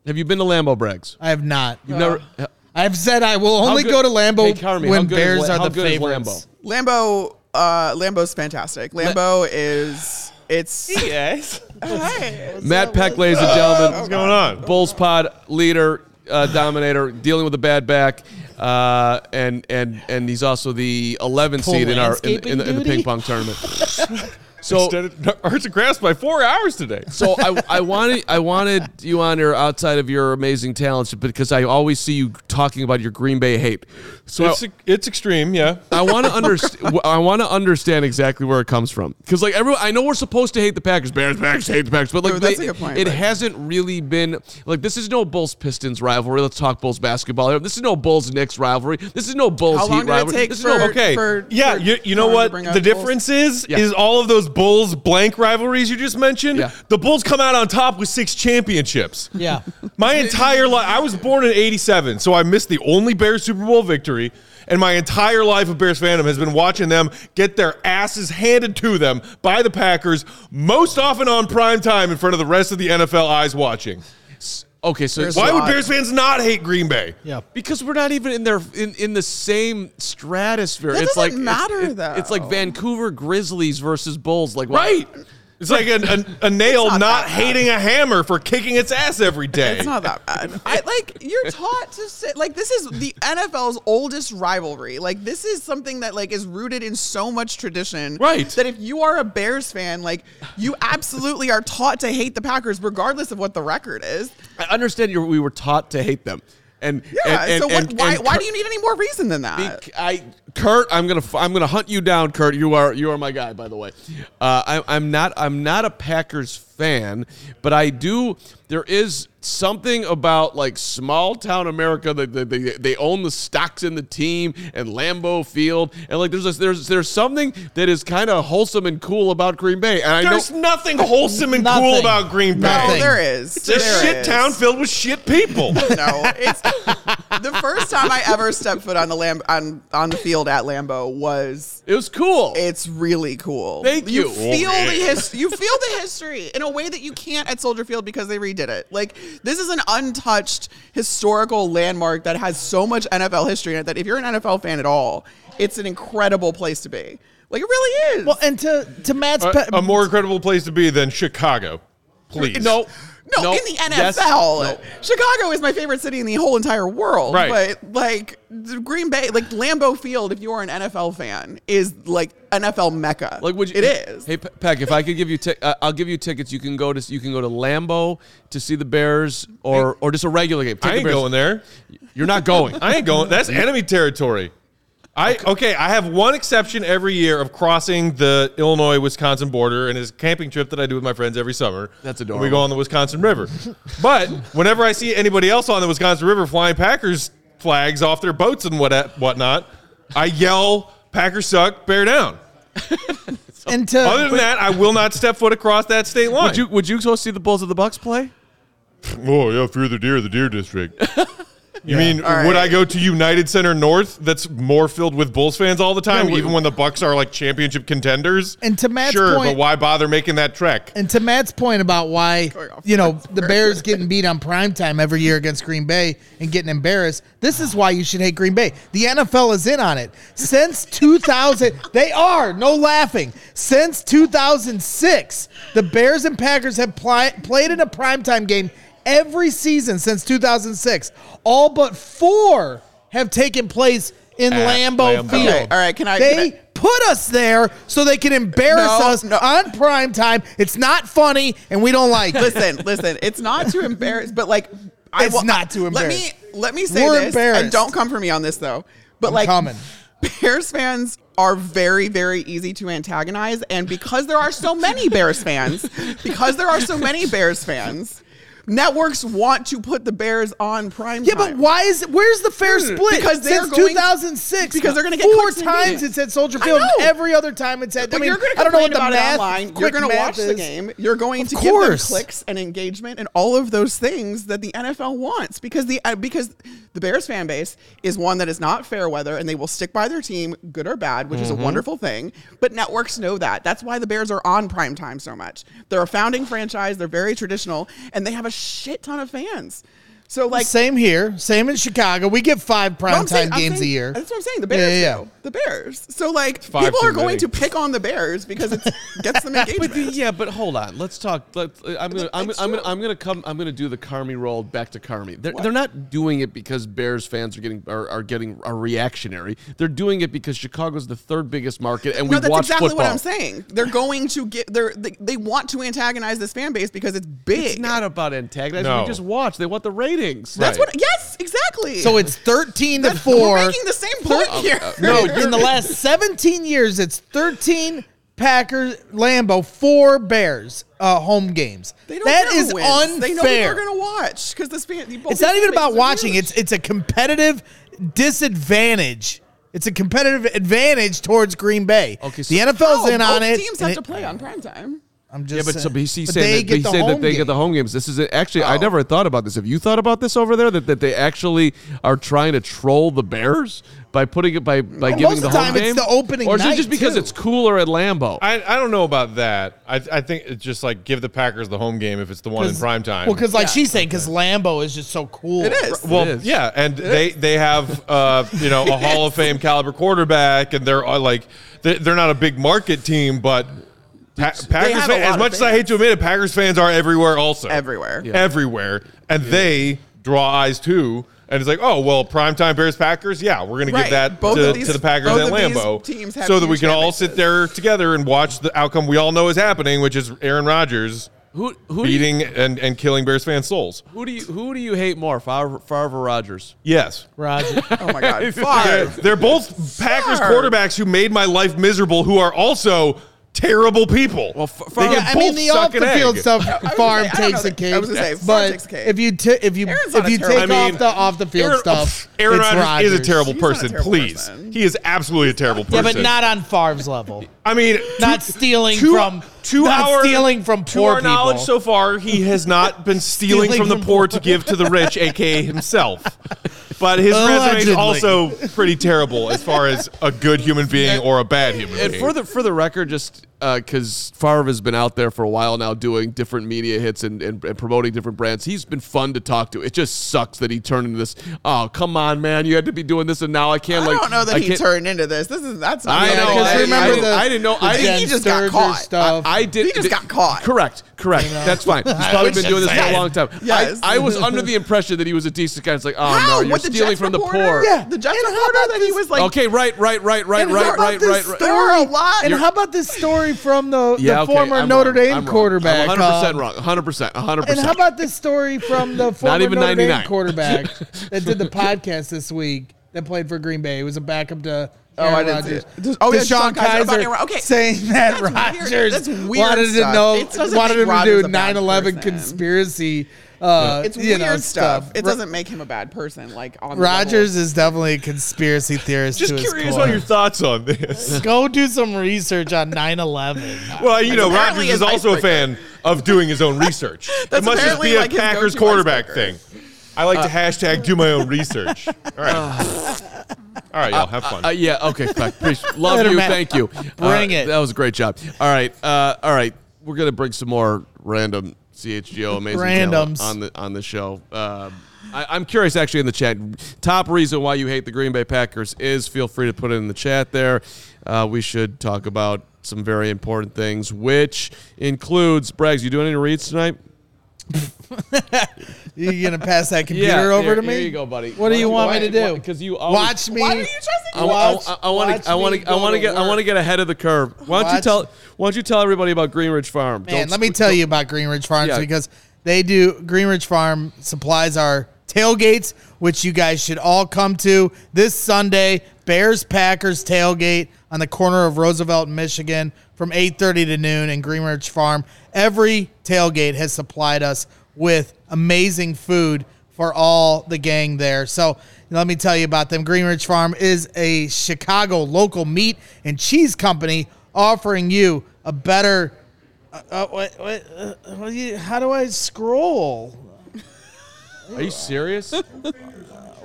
S1: Have you been to Lambeau, Braggs?
S2: I have not.
S1: You've never.
S2: I've said I will only
S1: good-
S2: go to Lambeau
S1: Hey, Carmi, how
S2: when
S1: good is
S2: Bears
S1: La-
S2: are
S1: how
S2: the
S1: good is
S2: favorites.
S1: Lambeau?
S3: Lambo, uh, Lambeau's fantastic. Lambeau is it's.
S6: Yes.
S3: Hey,
S1: Matt Peck, ladies and gentlemen.
S6: What's going on?
S1: Bulls Pod leader, uh, dominator, dealing with a bad back, uh, and and and he's also the 11
S5: Full
S1: seed in our in,
S5: landscaping
S1: in, the, in the
S5: duty?
S1: ping pong tournament. So
S6: Extended arts and crafts by four hours today.
S1: so I, I wanted I wanted you on here outside of your amazing talents because I always see you talking about your Green Bay hate. So
S6: It's, it's extreme, yeah.
S1: I want to understand. I want to understand exactly where it comes from because, like, everyone, I know we're supposed to hate the Packers. Bears, Packers, hate the Packers, but like,
S3: No, that's
S1: they-
S3: a good point,
S1: it
S3: but-
S1: hasn't really been like this is no Bulls Pistons rivalry. Let's talk Bulls basketball. This is no Bulls Knicks rivalry. This is no Bulls
S3: How long
S1: Heat
S3: did it
S1: rivalry.
S3: take
S1: this
S3: for-
S1: is no
S6: Okay.
S3: for-
S6: yeah,
S3: for
S6: you, you know what?
S3: bring up
S6: The
S3: Bulls?
S6: difference is
S1: Yeah.
S6: is all of those Bulls blank rivalries you just mentioned.
S1: Yeah.
S6: The Bulls come out on top with six championships.
S5: Yeah.
S6: My entire life, I was born in '87, so I missed the only Bears Super Bowl victory. And my entire life of Bears fandom has been watching them get their asses handed to them by the Packers, most often on prime time in front of the rest of the NFL eyes watching.
S1: Okay, so
S3: There's
S6: Why would. Bears fans not hate Green Bay?
S5: Yeah.
S1: Because we're not even in their in, in the same stratosphere.
S3: That
S1: it's
S3: doesn't
S1: like it's-
S3: matter,
S1: it-
S3: though.
S1: It's like Vancouver Grizzlies versus Bulls. Like why-
S6: Right. It's like a, a, a nail
S3: not
S6: not,
S3: that bad.
S6: hating a hammer for kicking its ass every day.
S3: It's not that bad. I like you're taught to say like this is the NFL's oldest rivalry. Like this is something that like is rooted in so much tradition.
S6: Right.
S3: That if you are a Bears fan, like you absolutely are taught to hate the Packers regardless of what the record is.
S1: I understand you we were taught to hate them. And
S3: Yeah.
S1: and, and,
S3: so what,
S1: and-
S3: why
S1: and
S3: why do you need any more reason than that?
S1: Bec- I Kurt, I'm gonna I'm gonna hunt you down, Kurt. You are you are my guy, by the way. Uh, I, I'm not I'm not a Packers fan, but I do. There is something about like small town America that they, they, they own the stocks in the team and Lambeau Field, and like there's a, there's there's something that is kind of wholesome and cool about Green Bay. And I know
S6: There's nothing wholesome and
S5: Nothing.
S6: cool about Green Bay.
S2: Nothing.
S3: there is.
S6: It's a
S3: There
S6: shit
S3: is.
S6: town filled with shit people.
S3: No, it's the first time I ever stepped foot on the Lamb on on the field at Lambeau was
S1: it was cool.
S3: It's really cool.
S1: Thank you.
S3: feel
S6: Oh,
S3: the his, You feel the history in a way that you can't at Soldier Field because they redid it. Like this is an untouched historical landmark that has so much NFL history in it that if you're an NFL fan at all, it's an incredible place to be. Like it really is.
S2: Well, and to to Matt's
S6: a,
S2: pe-
S6: a more incredible place to be than Chicago. Please.
S1: no,
S3: no,
S1: no,
S3: in the NFL,
S1: yes, no.
S3: Chicago is my favorite city in the whole entire world.
S6: Right.
S3: But like Green Bay, like Lambeau Field, if you are an NFL fan, is like NFL mecca.
S1: Like would you,
S3: It is.
S1: Hey Pe- Peck, if I could give you, ti- uh, I'll give you tickets. You can go to you can go to Lambeau to see the Bears, or or just a regular game. Take
S6: I
S1: the
S6: ain't
S1: Bears.
S6: going there.
S1: You're not going.
S6: I ain't going. That's enemy territory. I okay. I have one exception every year of crossing the Illinois Wisconsin border, and it's a camping trip that I do with my friends every summer.
S1: That's
S6: And We go on the Wisconsin River. but whenever I see anybody else on the Wisconsin River flying Packers flags off their boats and what whatnot, I yell, "Packers suck, bear down."
S2: and to
S6: Other than that, I will not step foot across that state line.
S1: would you would you go see the Bulls of the Bucks play?
S6: Oh yeah, fear the deer, the deer district. You mean
S3: All
S6: would. I go to United Center North that's more filled with Bulls fans all the time,
S1: Yeah,
S6: even when the Bucks are like championship contenders?
S2: And to Matt's
S6: sure,
S2: point-
S6: but why bother making that trek?
S2: And to Matt's point about why you know the Bears getting beat on primetime every year against Green Bay and getting embarrassed, this is why you should hate Green Bay. The NFL is in on it. Since 2000, they are, no laughing. Since 2006, the Bears and Packers have pli- played in a primetime game every season since 2006. All but four have taken place in
S6: At
S2: Lambeau
S6: Lambeau.
S2: Field.
S3: Okay, all right, can I-
S2: They
S3: can I-
S2: put us there so they can embarrass
S3: No,
S2: us
S3: no.
S2: on prime time. It's not funny, and we don't like it.
S3: listen, listen. It's not to embarrass, but like, I
S2: It's
S3: will-
S2: not to embarrass.
S3: Let me let me say
S2: We're
S3: this,
S2: embarrassed.
S3: and don't come for me on this though. But
S2: I'm
S3: like,
S2: coming.
S3: Bears fans are very, very easy to antagonize, and because there are so many Bears fans, because there are so many Bears fans, networks want to put the Bears on prime
S2: Yeah,
S3: time.
S2: but why is it? Where's the fair
S3: Hmm,
S2: split?
S3: because
S2: since
S3: going-
S2: 2006,
S3: because they're gonna get
S2: four times. It's at Soldier Field. Every other time it's at.
S3: But
S2: I mean,
S3: you're going to
S2: I don't know
S3: complain
S2: what the
S3: about
S2: math.
S3: it online. You're going to watch the
S2: is.
S3: game. You're going
S2: Of
S3: to give them clicks and engagement and all of those things that the NFL wants because the uh, because the Bears fan base is one that is not fair weather and they will stick by their team, good or bad, which is
S2: Mm-hmm.
S3: a wonderful thing. But networks know that. That's why the Bears are on prime time so much. They're a founding franchise. They're very traditional, and they have a shit ton of fans. So like.
S2: Same here. Same in Chicago. We get five
S3: No, I'm
S2: primetime
S3: saying-
S2: games
S3: saying-
S2: a year.
S3: That's what I'm saying. The Bears,
S2: yeah, yeah.
S3: do. the Bears. So like,
S6: five
S3: people
S6: too
S3: are going
S6: many.
S3: to pick on the Bears because it gets them engagement.
S1: But yeah, but hold on. Let's talk. Let's, I'm gonna, I'm,
S3: It's
S1: I'm gonna. I'm gonna come. I'm gonna do the Carmi roll back to Carmi. They're, they're not doing it because Bears fans are getting are, are getting are reactionary. They're doing it because Chicago's the third biggest market, and we
S3: no, that's
S1: watch
S3: exactly
S1: football.
S3: what I'm saying. They're going to get. They're, they they want to antagonize this fan base because it's big.
S1: It's not about antagonizing.
S6: No.
S1: We just watch. They want the ratings.
S3: That's
S6: Right.
S3: what. Yes, exactly.
S2: So it's 13 to
S3: That's-
S2: 4.
S3: We're making the same point here.
S2: no, in the last 17 years, it's 13 Packers, Lambeau, four Bears uh, home games.
S3: They don't
S2: That
S3: care
S2: is
S3: who wins. They know people are going to watch because this fan. both
S2: It's
S3: these
S2: not even
S3: fan
S2: about
S3: are
S2: watching.
S3: huge.
S2: It's it's a competitive disadvantage. It's a competitive advantage towards Green Bay.
S1: Okay, so-
S2: the NFL's
S3: Oh,
S2: in on
S3: both
S2: it.
S3: Teams
S2: and
S3: have
S2: it-
S3: to play on prime time.
S2: I'm
S1: Yeah,
S2: just
S1: but so
S2: saying.
S1: but he's
S2: But
S1: saying
S2: they
S1: that,
S2: get
S1: he's
S2: the
S1: saying that
S2: home
S1: they get the home games. This is actually I
S3: Oh.
S1: never thought about this. Have you thought about this over there that, that they actually are trying to troll the Bears by putting it by by
S2: Well,
S1: giving
S2: most
S1: the
S2: of the
S1: home
S2: time it's the opening
S1: or is it just because
S2: too.
S1: it's cooler at Lambeau?
S6: I, I don't know about that. I, I think it's just like give the Packers the home game if it's the one in prime time.
S2: Well, because like
S3: Yeah.
S2: she's saying, because Lambeau is just so cool.
S3: It is.
S6: Well,
S1: is.
S6: yeah, and they they have uh, you know a Hall of Fame caliber quarterback, and they're uh, like they- they're not a big market team, but pa- Packers
S3: have a
S6: fans, as
S3: of
S6: much as I hate to admit it, Packers fans are everywhere also
S3: Everywhere. Yeah.
S6: everywhere, and they draw eyes too. And it's like, oh well, primetime Bears Packers, yeah, we're gonna
S3: Right.
S6: give that to,
S3: these-
S6: to the Packers
S3: both
S6: at
S3: of
S6: Lambeau,
S3: teams
S6: so that we can all sit there together and watch the outcome we all know is happening, which is Aaron Rodgers
S1: who who do you,
S6: beating and, and killing Bears fans' souls.
S1: who do you who do you hate more, Favre, Favre or Rodgers?
S6: Yes,
S2: Roger.
S3: Oh my God.
S6: They're, they're both Packers quarterbacks who made my life miserable, who are also terrible people.
S1: Well, F-
S6: they
S2: Yeah, I mean the off the field
S6: egg.
S2: stuff. Farm
S3: say,
S2: takes
S3: a
S2: cake.
S3: I was gonna say,
S2: but if you t- if you
S3: Aaron's
S2: if you take
S6: I
S2: off the off the field
S6: Aaron,
S2: stuff,
S6: Aaron Rodgers is a terrible
S3: He's not a
S6: person.
S3: terrible
S6: please,
S3: person.
S6: he is absolutely a terrible person.
S5: Yeah, but not on Favre's level.
S6: I mean,
S5: Not
S6: to-
S5: stealing
S6: to-
S5: from
S6: to
S5: not
S6: our
S5: stealing from
S6: to
S5: poor
S6: our knowledge
S5: people.
S6: so far, he has not been stealing,
S5: Stealing
S6: from the poor
S5: poor.
S6: to give to the rich, aka himself. But his resume is
S2: Allegedly.
S6: also pretty terrible as far as a good human being or a bad human being.
S1: And
S6: being.
S1: for the for the record, just Uh, because Favre has been out there for a while now, doing different media hits and, and, and promoting different brands, he's been fun to talk to. It just sucks that he turned into this. Oh, come on, man! You had to be doing this, and now I can't.
S3: I
S1: like,
S3: don't know that
S1: I
S3: he
S1: can't-
S3: turned into this. This is that's not
S1: I
S3: the
S1: know.
S3: other
S2: because
S1: I,
S3: way.
S2: remember
S1: I, didn't,
S2: the-
S1: I didn't know.
S2: the
S1: I
S3: He just got
S2: Sturger
S3: caught.
S2: stuff.
S1: I did.
S3: He just got caught.
S1: Correct. Correct. That's fine. He's probably been doing this for a long time.
S3: Yes.
S1: I, I was under the impression that he was a decent guy. It's like, oh
S3: How?
S1: no, you're
S3: What,
S1: stealing
S3: Jets
S1: from the poor.
S2: Yeah.
S3: The Jets
S2: And how
S3: reporter
S2: about
S3: that he was like,
S1: Okay. Right. Right. Right. Right. Right. Right. Right. Right.
S3: there are a lot.
S2: And how about this story from the,
S1: Yeah,
S2: the
S1: okay,
S2: former
S1: I'm
S2: Notre
S1: wrong.
S2: Dame
S1: I'm
S2: quarterback?
S1: I'm 100%
S2: um,
S1: wrong. 100%. 100%.
S2: And how about this story from the former
S1: even
S2: Notre
S1: 99.
S2: Dame quarterback that did the podcast this week that played for Green Bay? It was a backup to
S3: Oh,
S2: Aaron
S3: I didn't see it. Just- oh, yeah, DeShone DeShone
S2: Kizer
S3: Kizer okay.
S2: saying that
S3: That's weird.
S2: Rodgers
S3: That's weird
S2: wanted to know wanted
S3: make
S2: him to do
S3: a bad
S2: 9/11 conspiracy. Uh,
S3: it's weird
S2: know,
S3: stuff. It
S2: Ro-
S3: doesn't make him a bad person. Like on the
S2: is definitely a conspiracy theorist.
S6: Just
S2: to his
S6: curious
S2: core.
S6: on your thoughts on this.
S5: Go do some research on 9/11.
S6: Well, you know, Rodgers is also a fan of doing his own research. it must just be a
S3: like
S6: Packers quarterback
S3: icebreaker.
S6: thing. I like to hashtag do my own research. All right. All right, y'all, have fun.
S1: Uh, yeah. Okay. Fuck. Love
S5: Later,
S1: you.
S5: Matt.
S1: Thank you.
S5: Bring
S1: Uh,
S5: it.
S1: That was a great job. All right. Uh, all right. We're gonna bring some more random CHGO amazing
S2: Randoms.
S1: on the on the show. Um, I, I'm curious, actually, in the chat. Top reason why you hate the Green Bay Packers is feel free to put it in the chat there. Uh, we should talk about some very important things, which includes Braggs. You doing any reads tonight?
S2: You gonna pass that computer
S1: Yeah,
S2: over
S1: here-
S2: to me?
S1: Here you go, buddy.
S2: What do you want me to do?
S1: Because you always,
S2: Watch me.
S3: Why are you trusting
S1: I
S3: me?
S2: Watch-
S1: want. I want
S2: watch
S1: to. I want
S2: me
S1: to. I
S2: go
S1: want to
S2: to
S1: get. I want to get ahead of the curve. Why don't you
S2: Watch-
S1: tell? Why don't you tell everybody about Greenridge Farm?
S2: Man,
S1: Don't
S2: let me tell you about Greenridge Farms
S1: Yeah.
S2: because they do Greenridge Farm supplies our tailgates, which you guys should all come to this Sunday. Bears Packers tailgate on the corner of Roosevelt and Michigan from 8:30 to noon in Greenridge Farm. Every tailgate has supplied us with amazing food for all the gang there. So let me tell you about them. Greenridge Farm is a Chicago local meat and cheese company offering you a better uh, what, what, uh, what you, how do I scroll?
S1: Are you serious?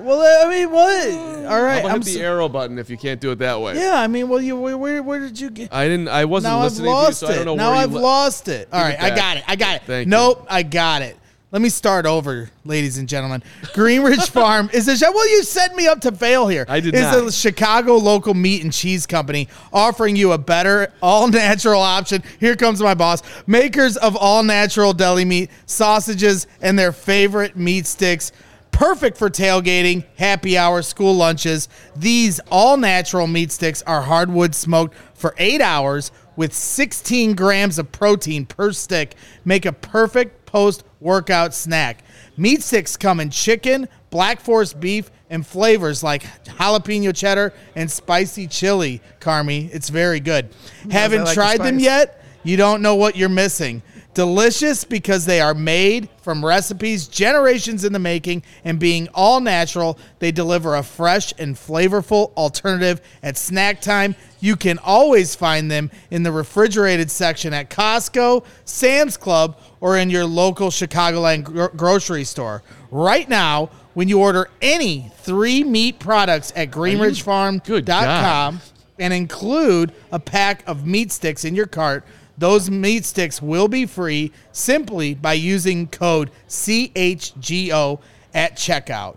S1: How
S2: Well, I mean, what? Mm. All right,
S1: about
S2: I'm
S1: hit the
S2: so-
S1: arrow button if you can't do it that way?
S2: yeah. I mean, well, you where, where, where did you get?
S1: I didn't. I wasn't
S2: Now I've
S1: listening to you,
S2: lost
S1: so I
S2: it.
S1: don't know
S2: Now
S1: where
S2: I've
S1: you le-
S2: lost it. All
S1: Give
S2: right,
S1: it
S2: I
S1: back.
S2: got it. I got it.
S1: Thank you.
S2: nope, I got it. Let me start over, ladies and gentlemen. Greenridge Farm is a well. You set me up to fail here.
S1: I did
S2: It's
S1: not.
S2: a Chicago local meat and cheese company offering you a better, all natural option. Here comes my boss. Makers of all natural deli meat, sausages, and their favorite meat sticks. Perfect for tailgating, happy hour, school lunches. These all natural meat sticks are hardwood smoked for eight hours with 16 grams of protein per stick. Make a perfect post workout snack. Meat sticks come in chicken, black forest beef, and flavors like jalapeno cheddar and spicy chili. Carmi, it's very good. Haven't
S3: I like the
S2: tried them yet? You don't know what you're missing. Delicious because they are made from recipes generations in the making and being all natural, they deliver a fresh and flavorful alternative at snack time. You can always find them in the refrigerated section at Costco, Sam's Club, or in your local Chicagoland gro- grocery store. Right now, when you order any three meat products at greenridgefarm.com, and include a pack of meat sticks in your cart. Those meat sticks will be free simply by using code CHGO at checkout.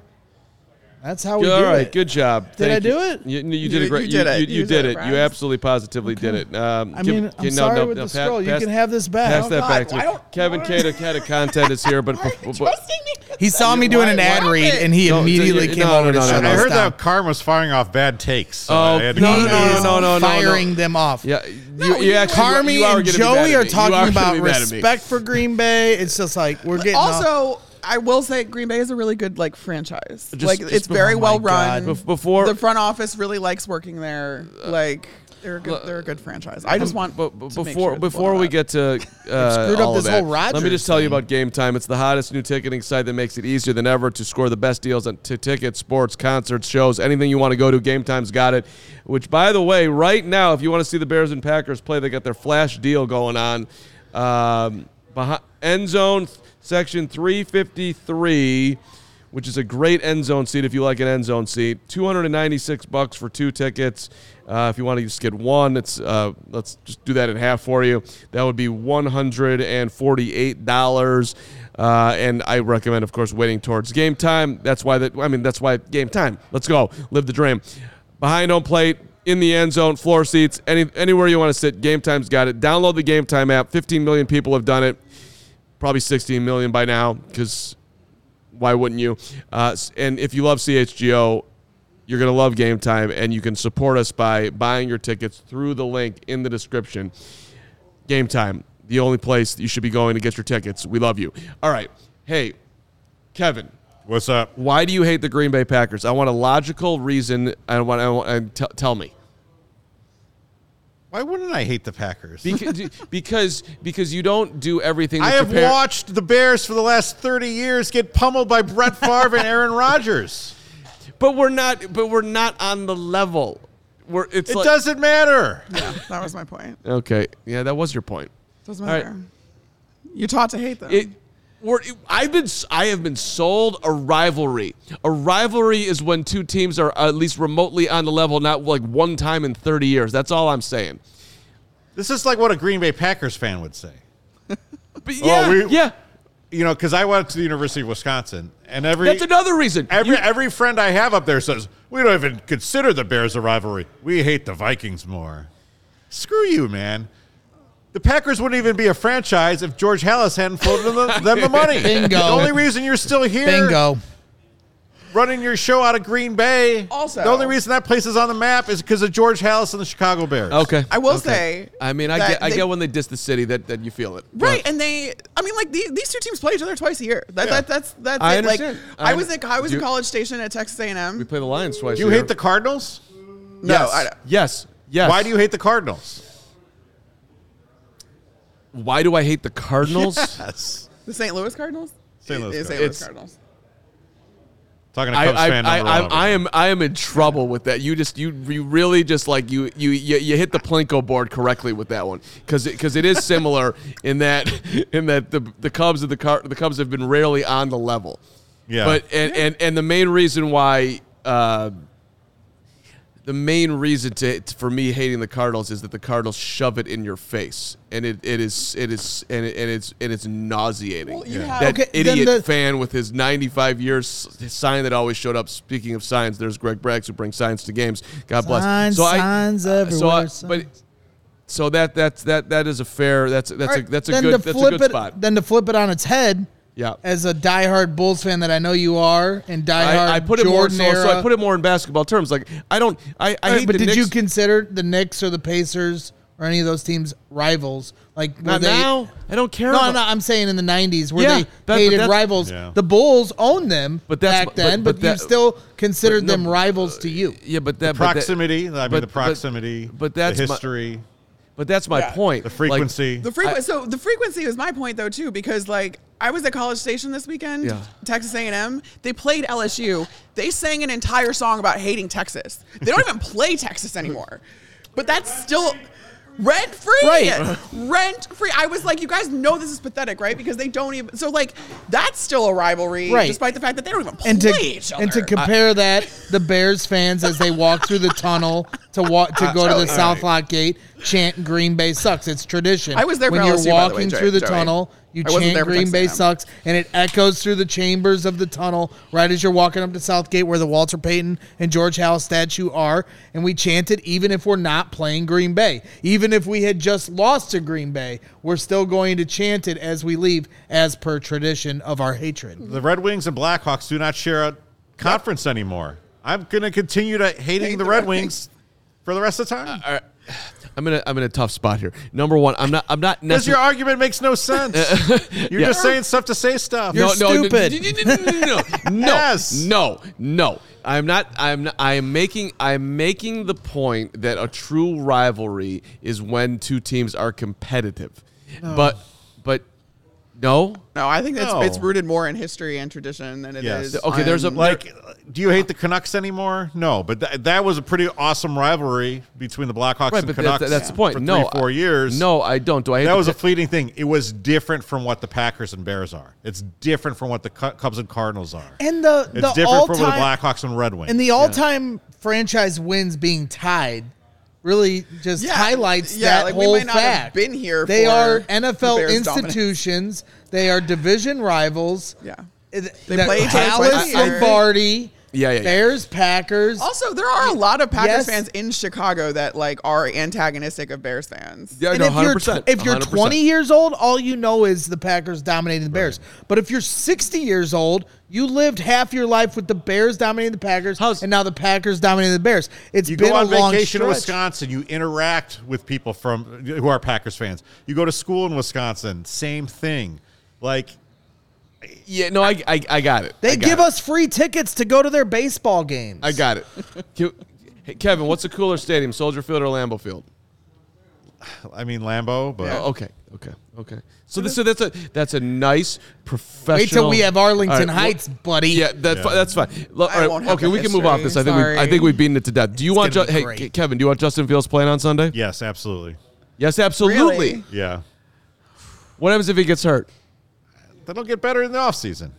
S2: That's how we
S1: All
S2: do
S1: right,
S2: it.
S1: good job.
S2: Did
S1: Thank
S2: I
S1: you.
S2: do it?
S1: You, you
S3: You-
S1: did a
S3: you
S1: great.
S3: did it.
S1: You,
S3: You
S1: did
S3: did
S1: it.
S3: it,
S1: You
S3: Brian.
S1: absolutely positively did it. Um,
S2: I
S1: give-
S2: mean,
S1: okay,
S2: I'm
S1: no,
S2: sorry
S1: no,
S2: with
S1: no,
S2: the
S1: pa-
S2: scroll. You
S1: pass-
S2: can have this back.
S1: Pass
S2: Oh,
S1: that
S3: God,
S1: back to
S3: why
S1: me.
S3: don't-
S1: Kevin
S3: why-
S1: Kaduk, Cato content is here, but, but, but
S3: Trusting.
S2: He saw me doing an
S1: Why-
S2: ad
S3: why-
S2: read, and he
S1: No,
S2: immediately
S1: no,
S2: came
S1: no,
S2: over
S1: no,
S2: to
S1: no,
S2: shut
S1: no,
S7: I
S2: us
S7: heard
S2: down.
S7: that Carm was firing off bad takes. So
S1: Oh,
S7: I had to
S1: no, no,
S7: that
S1: no,
S7: in.
S1: no, no, no,
S2: firing them off.
S1: Yeah, you, you actually
S2: Carmi
S1: you are
S2: and
S1: gonna be mad
S2: Joey
S1: at
S2: are
S1: me. You
S2: talking
S1: gonna
S2: about
S1: be mad at me.
S2: respect for Green Bay. It's just like we're getting off-
S3: Also, I will say Green Bay is a really good like franchise.
S1: Just-
S3: like
S1: just
S3: it's
S1: be-
S3: very
S2: oh my
S3: well
S2: God.
S3: run.
S1: Bef- before-
S3: the front office really likes working there. Like they're a good, they're a good franchise. I just want
S1: But,
S3: to make
S1: before
S3: sure
S1: before we get to uh,
S2: screwed up
S1: all of
S2: this whole
S1: that, let me just tell you about Game Time. It's the hottest new ticketing site that makes it easier than ever to score the best deals on t- tickets, sports, concerts, shows, anything you want to go to. Game Time's got it. Which, by the way, right now, if you want to see the Bears and Packers play, they got their flash deal going on. Um, behind, end zone section 353 which is a great end zone seat if you like an end zone seat. 296 bucks for two tickets. Uh, if you want to just get one, it's uh, let's just do that in half for you. That would be 148 dollars. Uh, and I recommend, of course, waiting towards game time. That's why that I mean that's why game time. Let's go, live the dream. Behind home plate, in the end zone, floor seats, any anywhere you want to sit. Game time's got it. Download the game time app. 15 million people have done it. Probably 16 million by now because why wouldn't you? Uh, and if you love CHGO, you're going to love Game Time, and you can support us by buying your tickets through the link in the description. Game Time, the only place you should be going to get your tickets. We love you. All right. Hey, Kevin,
S7: What's up?
S1: why do you hate the Green Bay Packers? I want a logical reason. I want. I want and t- tell me.
S7: Why wouldn't I hate the Packers?
S1: Because, because because you don't do everything.
S7: I have
S1: par-
S7: watched the Bears for the last 30 years get pummeled by Brett Favre and Aaron Rodgers.
S1: but we're not. But we're not on the level. We're. It's
S7: It
S1: like,
S7: doesn't matter.
S3: yeah, that was my point.
S1: Okay. Yeah, that was your point.
S3: Doesn't
S1: All right.
S3: matter. You taught to hate them.
S1: It, we're, I've been I have been sold a rivalry. A rivalry is when two teams are at least remotely on the level, not like one time in 30 years. That's all I'm saying.
S7: This is like what a Green Bay Packers fan would say.
S1: But oh, yeah,
S7: we-
S1: yeah.
S7: You know, because I went to the University of Wisconsin, and every
S1: That's another reason.
S7: every
S1: You-
S7: every friend I have up there says we don't even consider the Bears a rivalry. We hate the Vikings more. Screw you, man. The Packers wouldn't even be a franchise if George Halas hadn't floated them the, them the money.
S2: Bingo.
S7: The only reason you're still here
S2: Bingo.
S7: running your show out of Green Bay.
S3: Also-
S7: the only reason that place is on the map is because of George Halas and the Chicago Bears.
S1: Okay.
S3: I will
S1: okay.
S3: say
S1: I mean, I
S3: that
S1: get, I get when they diss the city that, that you feel it.
S3: Right,
S1: But-
S3: and they, I mean, like these, these two teams play each other twice a year. That,
S7: Yeah.
S3: that that's that's
S1: I
S3: it. Like
S1: understand.
S3: I,
S1: I
S3: was
S1: under-
S3: at I was
S1: Do
S3: in College Station at Texas A&M.
S1: we play the Lions twice.
S7: You
S1: a year.
S7: hate the Cardinals?
S3: no,
S1: yes.
S3: I,
S1: yes. Yes.
S7: Why do you hate the Cardinals?
S1: Why do I hate the Cardinals?
S7: Yes.
S3: the St. Louis Cardinals.
S7: St. Louis
S3: It is St.
S1: Cardinals.
S3: Louis Cardinals.
S7: Talking to
S1: I,
S7: Cubs
S1: I,
S7: fan
S1: I,
S7: number
S1: I,
S7: one.
S1: I am I am in trouble with that. You just you you really just like you you you, you hit the plinko board correctly with that one because because it is similar in that in that the the Cubs and the Car, the Cubs have been rarely on the level.
S7: Yeah.
S1: But and and, and the main reason why. Uh, the main reason to, for me hating the Cardinals is that the Cardinals shove it in your face, and it, it is it is and, it, and it's and it's nauseating.
S3: Well, you have-
S1: that
S2: Okay,
S1: idiot
S2: the-
S1: fan with his 95 years sign that always showed up. Speaking of signs, there's Greg Braggs who brings signs to games. God bless.
S2: Signs,
S1: so I,
S2: signs
S1: uh, So
S2: everywhere,
S1: I, but so that that's that that is a fair. That's that's
S2: All
S1: a that's a good that's a
S2: flip
S1: good
S2: it,
S1: spot.
S2: Then to flip it on its head,
S1: Yeah.
S2: as a diehard Bulls fan that I know you are, and diehard
S1: I, I put it more so,
S2: era.
S1: so I put it more in basketball terms. Like I don't I, I
S2: All right,
S1: hate
S2: but
S1: the
S2: did you consider the Knicks or the Pacers or any of those teams rivals? Like were
S1: Not
S2: they,
S1: now. I don't care.
S2: No,
S1: about,
S2: no, I'm saying in the '90s where
S1: Yeah,
S2: they
S1: that-
S2: hated rivals.
S7: Yeah.
S2: The Bulls owned them
S1: But that's-
S2: back then,
S1: but-
S2: but,
S1: but
S2: you still considered
S1: no,
S2: them rivals to uh, you.
S1: Yeah, but that but that-
S7: proximity. I mean,
S1: but-
S7: the proximity.
S1: but that's
S7: the
S1: my-
S7: history,
S1: But that's my
S3: Yeah.
S1: point.
S7: the
S1: Like,
S7: frequency.
S3: The frequency. So the frequency was my point though too, because like I was at College Station this weekend,
S1: Yeah.
S3: Texas A&M. They played LSU. They sang an entire song about hating Texas. They don't even play Texas anymore, but that's still rent free.
S2: Right.
S3: Rent free. I was like, you guys know this is pathetic, right? Because they don't even. So like that's still a rivalry,
S2: Right.
S3: despite the fact that they don't even play
S2: And to
S3: each other.
S2: and to compare that, the Bears fans as they walk through the tunnel to walk to go to the South Lot Gate, chant "Green Bay sucks." It's tradition.
S3: I was there for
S2: when you're
S3: LSU, by the way,
S2: walking
S3: Joey-
S2: through the
S3: Joey.
S2: tunnel. You
S3: I
S2: chant "Green Bay
S3: A&M.
S2: sucks," and it echoes through the chambers of the tunnel right as you're walking up to Southgate, where the Walter Payton and George Howe statue are. And we chanted, even if we're not playing Green Bay, even if we had just lost to Green Bay, we're still going to chant it as we leave, as per tradition of our hatred.
S7: the Red Wings and Blackhawks do not share a conference anymore. I'm going to continue to hating
S3: Hate
S7: the Red Wings for the rest of the time.
S1: Uh, uh, I'm in a I'm in a tough spot here. Number one, I'm not I'm not
S7: Because your argument makes no sense. You're
S1: Yeah.
S7: just saying stuff to say stuff.
S2: You're
S1: no, no,
S2: stupid.
S1: No, no, no, no, no, no,
S7: Yes.
S1: no, no. I'm not. I'm. Not, I am making. I'm making the point that a true rivalry is when two teams are competitive, but, but, no.
S3: no, I think it's
S7: No.
S3: it's rooted more in history and tradition than it is.
S7: Yes.
S1: Okay, there's a-
S3: on-
S7: Like, do you hate the Canucks anymore? No, but th- that was a pretty awesome rivalry between the Blackhawks
S1: Right,
S7: and
S1: but
S7: Canucks.
S1: that's, that's the point.
S7: For
S1: no,
S7: three, four years.
S1: No, I don't. Do I? Hate
S7: that
S1: the
S7: was a
S1: Ca-
S7: fleeting thing. It was different from what the Packers and Bears are. It's different from what the Cu- Cubs and Cardinals are.
S2: And the
S7: It's
S2: the
S7: different from the
S2: all-time-
S7: Blackhawks and Red Wings.
S2: And the all-time franchise wins being tied really just
S3: Yeah,
S2: highlights
S3: yeah,
S2: that
S3: like, we
S2: whole
S3: might not have
S2: fact.
S3: been here
S2: They
S3: for
S2: are
S3: the
S2: NFL
S3: Bears' dominance.
S2: institutions. They are division rivals.
S3: Yeah.
S2: They
S3: play each other
S2: Dallas
S3: twice a year.
S2: and Barty.
S1: Yeah, yeah, yeah.
S2: Bears, Packers.
S3: Also, there are a lot of Packers
S2: Yes.
S3: fans in Chicago that like are antagonistic of Bears fans.
S1: Yeah,
S2: and
S1: no,
S2: if you're
S1: 100%,
S2: if you're
S1: 100%.
S2: 20 years old, all you know is the Packers dominating the Bears. But if you're 60 years old, you lived half your life with the Bears dominating the Packers,
S1: How's-
S2: and now the Packers dominating the Bears. It's
S7: you
S2: been
S7: go on
S2: a
S7: vacation to
S2: stretch.
S7: Wisconsin, you interact with people from who are Packers fans. You go to school in Wisconsin, same thing. Like
S1: Yeah, no, I, I, I got it.
S2: They
S1: got
S2: give
S1: it.
S2: us free tickets to go to their baseball games.
S1: I got it. Hey, Kevin, what's a cooler stadium, Soldier Field or Lambeau Field?
S7: I mean Lambeau, but
S1: Oh, okay, okay, okay. So this, so that's a that's a nice professional.
S2: Wait till we have Arlington
S1: All right, well-
S2: Heights, buddy.
S1: Yeah, that,
S7: Yeah.
S1: that's fine. Look,
S3: I
S1: all right,
S3: won't have
S1: okay,
S3: the
S1: we can move off this. I think we I
S3: sorry.
S1: think we've beaten it to death. Do you want?
S2: gonna
S1: Ju-
S2: be
S1: hey,
S2: great.
S1: Kevin? Do you want Justin Fields playing on Sunday?
S7: yes, absolutely.
S1: Yes, absolutely.
S3: Really?
S7: Yeah.
S1: What happens if he gets hurt?
S7: That'll get better in the offseason.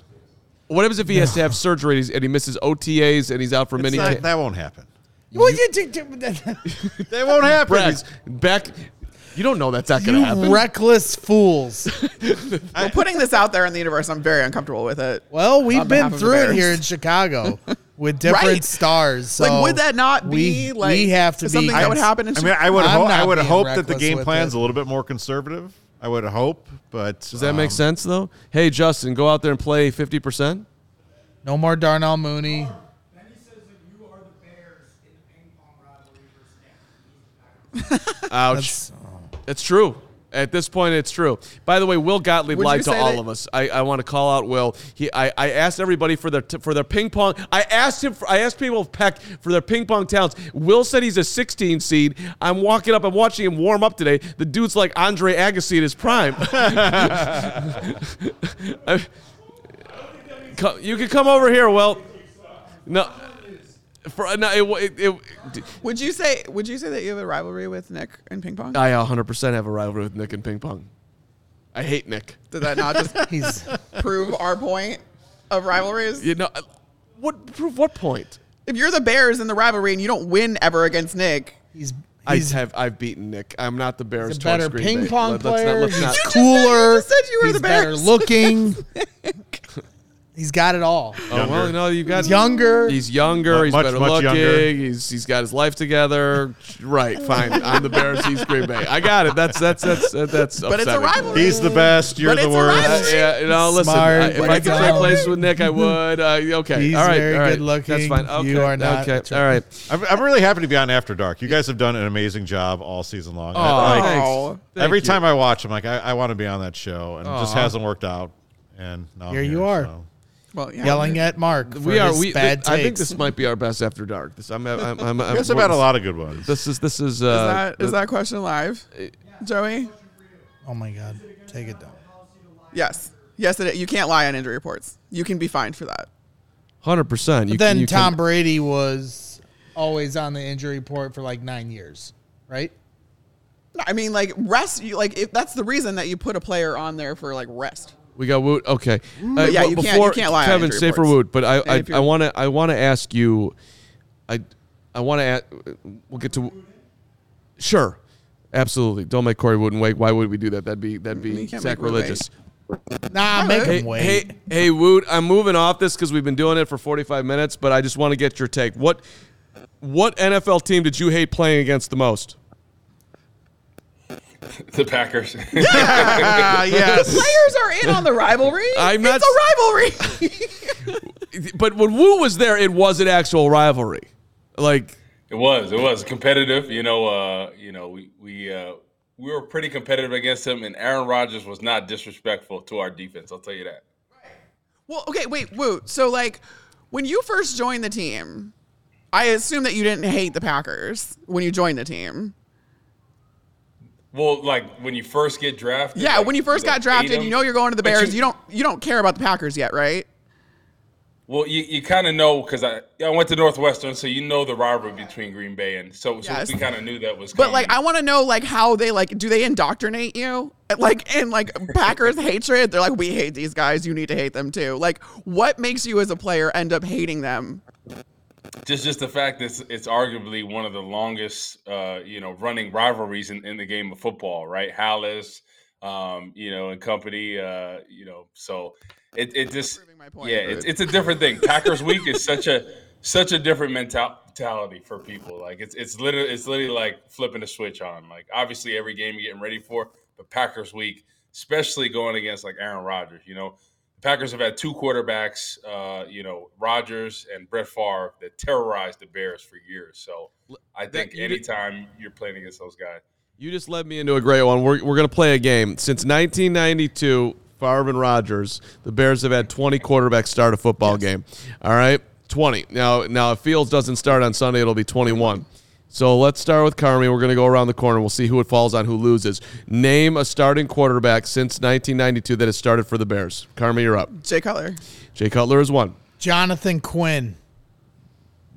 S1: What happens if he has to have surgery and he misses OTAs and he's out for
S7: It's
S1: many?
S7: not-
S1: ca-
S7: that won't happen.
S2: Well, you- you- you-
S7: That won't happen.
S1: Braggs, back. You don't know that's not going to happen.
S2: reckless fools.
S3: I'm putting this out there in the universe, I'm very uncomfortable with it.
S2: Well, we've been
S3: behalf of the
S2: through it here in Chicago with different
S3: Right.
S2: stars. So
S3: like, would that not be
S2: we,
S3: like
S2: we have to
S3: something
S2: be?
S3: that would happen in
S7: I mean, I would
S2: I'm
S7: ho- I would hope that the game
S2: with
S7: plan's
S2: it.
S7: a little bit more conservative. I would hope, but
S1: Does that make
S7: um,
S1: sense, though? Hey, Justin, go out there and play 50%.
S2: no more Darnell Mooney.
S4: Then he says that you are the Bears in the ping pong rivalry versus Nick.
S1: Ouch. Oh. It's true. At this point, it's true. By the way, Will Gottlieb
S3: Would
S1: lied to all
S3: that-
S1: of us. I, I want to call out Will. He, I, I asked everybody for their t- for their ping pong. I asked him. For, I asked people of Peck for their ping pong talents. Will said he's a 16 seed. I'm walking up. I'm watching him warm up today. The dude's like Andre Agassi in his prime. I- Co- you can come over here, Will. No. For, no, it, it, it,
S3: Would you say? Would you say that you have a rivalry with Nick and ping pong?
S1: I 100% have a rivalry with Nick and ping pong. I hate Nick.
S3: Did that not just
S2: He's
S3: prove our point of rivalries?
S1: You know, what prove what point?
S3: If you're the Bears in the rivalry and you don't win ever against Nick,
S2: he's
S1: I have I've beaten Nick. I'm not the Bears.
S2: a better ping
S1: Bay.
S2: pong
S1: Let- let's not-
S2: player.
S1: let's not-
S2: he's
S3: You said- you
S2: cooler.
S3: just said you were
S2: he's
S3: the
S2: better looking. he's got it all.
S1: Oh well, no, you've got
S2: He's younger.
S1: He's younger.
S7: Mu-
S1: he's
S7: much,
S1: better
S7: much
S1: looking.
S7: younger.
S1: He's he's got his life together. Right, fine. I'm the Bears. He's Green Bay. I got it. That's that's that's that's.
S3: but it's a rivalry.
S7: He's the best. You're
S3: But
S7: the
S3: it's a
S7: worst.
S3: rivalry.
S1: Yeah, you know, listen.
S2: Smart,
S1: I, if
S2: but
S1: I
S2: it's
S1: could
S2: a
S1: trade
S2: rivalry.
S1: places with Nick, I would. Uh, okay,
S2: He's
S1: all right,
S2: very
S1: all right.
S2: good looking.
S1: That's fine. Okay,
S2: You are not.
S1: Okay, all right.
S7: I'm, I'm really happy to be on After Dark. You guys have done an amazing job all season long.
S1: Oh,
S7: I- like,
S1: thanks. Thank
S7: every
S1: you.
S7: time I watch, I'm like, I, I want to be on that show, and it just
S1: Aw.
S7: hasn't worked out. And now I'm
S2: Here you are.
S7: so.
S3: Well, yeah.
S2: Yelling at Mark. For
S1: we are.
S2: his
S1: We.
S2: bad
S1: I think this might be our best after dark. This. I'm. I'm. I'm, I'm
S7: You guys have had a lot of good ones.
S1: This is. This is.
S3: Is
S1: Uh,
S3: that is that question live, Joey?
S2: Oh my God! Take it down.
S3: Yes. Yes, it, you can't lie on injury reports. You can be fined for that.
S1: Hundred percent.
S2: But then Tom Brady was always on the injury report for like nine years, right?
S3: I mean, like rest. You like if that's the reason that you put a player on there for like rest.
S1: We got Woot. Okay. Uh,
S3: yeah,
S1: but
S3: you can't- you
S1: before-
S3: can't lie
S1: Kevin,
S3: injury
S1: stay for. Woot. But I, I, I want to, I want to ask you. I, I want to. ask We'll get to. Sure, absolutely. Don't make Corey Wootton wait. Why would we do that? That'd be that'd be
S3: can't make Woot
S1: sacrilegious.
S2: Nah, make
S1: Hey,
S2: him wait.
S1: hey, hey, Woot. I'm moving off this because we've been doing it for 45 minutes. But I just want to get your take. What, what NFL team did you hate playing against the most?
S8: The Packers.
S7: Ah, yes.
S3: Players are in on the rivalry.
S1: I'm not
S3: It's a rivalry.
S1: But when Wu was there, it was an actual rivalry. Like.
S8: It was. It was competitive. You know. Uh, you know. We we uh, we were pretty competitive against him, and Aaron Rodgers was not disrespectful to our defense. I'll tell you that.
S3: well, okay, wait, Wu. So like, when you first joined the team, I assume that you didn't hate the Packers when you joined the team.
S8: Well, like when you first get drafted.
S3: Yeah,
S8: like,
S3: when you first got drafted, you know you're going to the
S8: but
S3: Bears. You, don't you don't care about the Packers yet, right?
S8: Well, you, you kind of know because I I went to Northwestern, so you know the rivalry between Green Bay and so, so we kind of knew that was. Coming.
S3: But like, I want to know like how they like do they indoctrinate you? Like in like Packers hatred, they're like we hate these guys. You need to hate them too. Like, what makes you as a player end up hating them?
S8: Just just the fact that it's, it's arguably one of the longest uh, you know running rivalries in, in the game of football, right? Halas, um, you know, and company, uh, you know, so it it just
S3: point,
S8: yeah,
S3: but-
S8: it's it's a different thing. Packers week is such a such a different mentality for people. Like it's it's literally it's literally like flipping a switch on. Like obviously every game you're getting ready for, but Packers week, especially going against like Aaron Rodgers, you know. Packers have had two quarterbacks, uh, you know, Rodgers and Brett Favre, that terrorized the Bears for years. So I think anytime you're playing against those guys,
S1: You just led me into a great one. We're, we're going to play a game. Since 1992, Favre and Rodgers, the Bears have had 20 quarterbacks start a football game. All right? 20. Now, now, if Fields doesn't start on Sunday, it'll be 21. So let's start with Carmi. We're going to go around the corner. We'll see who it falls on, who loses. Name a starting quarterback since 1992 that has started for the Bears. Carmi, you're up.
S3: Jay Cutler.
S1: Jay Cutler is one.
S2: Jonathan Quinn.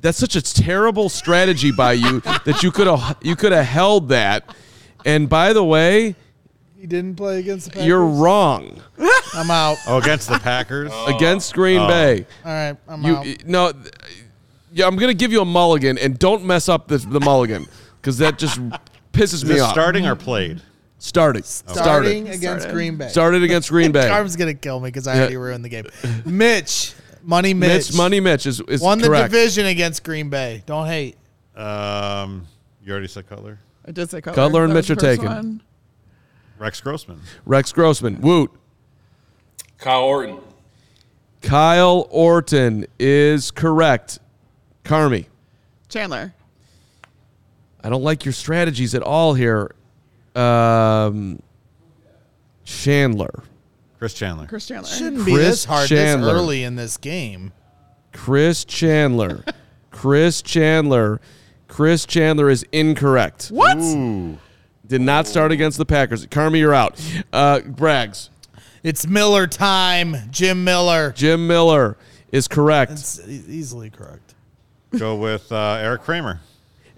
S1: That's such a terrible strategy by you that you could have you could have held that. And by the way,
S2: He didn't play against the Packers.
S1: you're wrong
S2: I'm out.
S7: Oh, against the Packers.
S1: against Green oh. Bay.
S2: All right, I'm
S1: You
S2: out.
S1: no, th- yeah, I'm gonna give you a mulligan, and don't mess up the the mulligan because that just pisses me off.
S7: starting or played?
S1: Starting.
S2: Starting
S1: Starting.
S2: against
S3: Started.
S2: Green Bay.
S1: Started against Green Bay.
S2: Carm's gonna kill me because I already ruined the game. Mitch, Money Mitch,
S1: Mitch, Money Mitch is, is
S2: won the
S1: correct.
S2: division against Green Bay. Don't hate.
S7: Um, you already said Cutler.
S3: I did say Cutler.
S1: Cutler and
S3: That was
S1: Mitch
S3: the
S1: are
S3: first
S1: taken.
S3: one.
S7: Rex Grossman.
S1: Rex Grossman. Woot.
S8: Kyle Orton.
S1: Kyle Orton is correct. Carmi.
S3: Chandler.
S1: I don't like your strategies at all here. Um, Chandler.
S7: Chris Chandler.
S3: Chris Chandler.
S2: Shouldn't be
S1: Chris
S2: this hard
S1: Chandler.
S2: this early in this game.
S1: Chris Chandler. Chris Chandler. Chris Chandler is incorrect.
S3: What?
S7: Ooh.
S1: Did not start against the Packers. Carmi, you're out. Uh, Braggs.
S2: It's Miller time. Jim Miller.
S1: Jim Miller is correct.
S2: It's easily correct.
S7: Go with uh, Eric Kramer.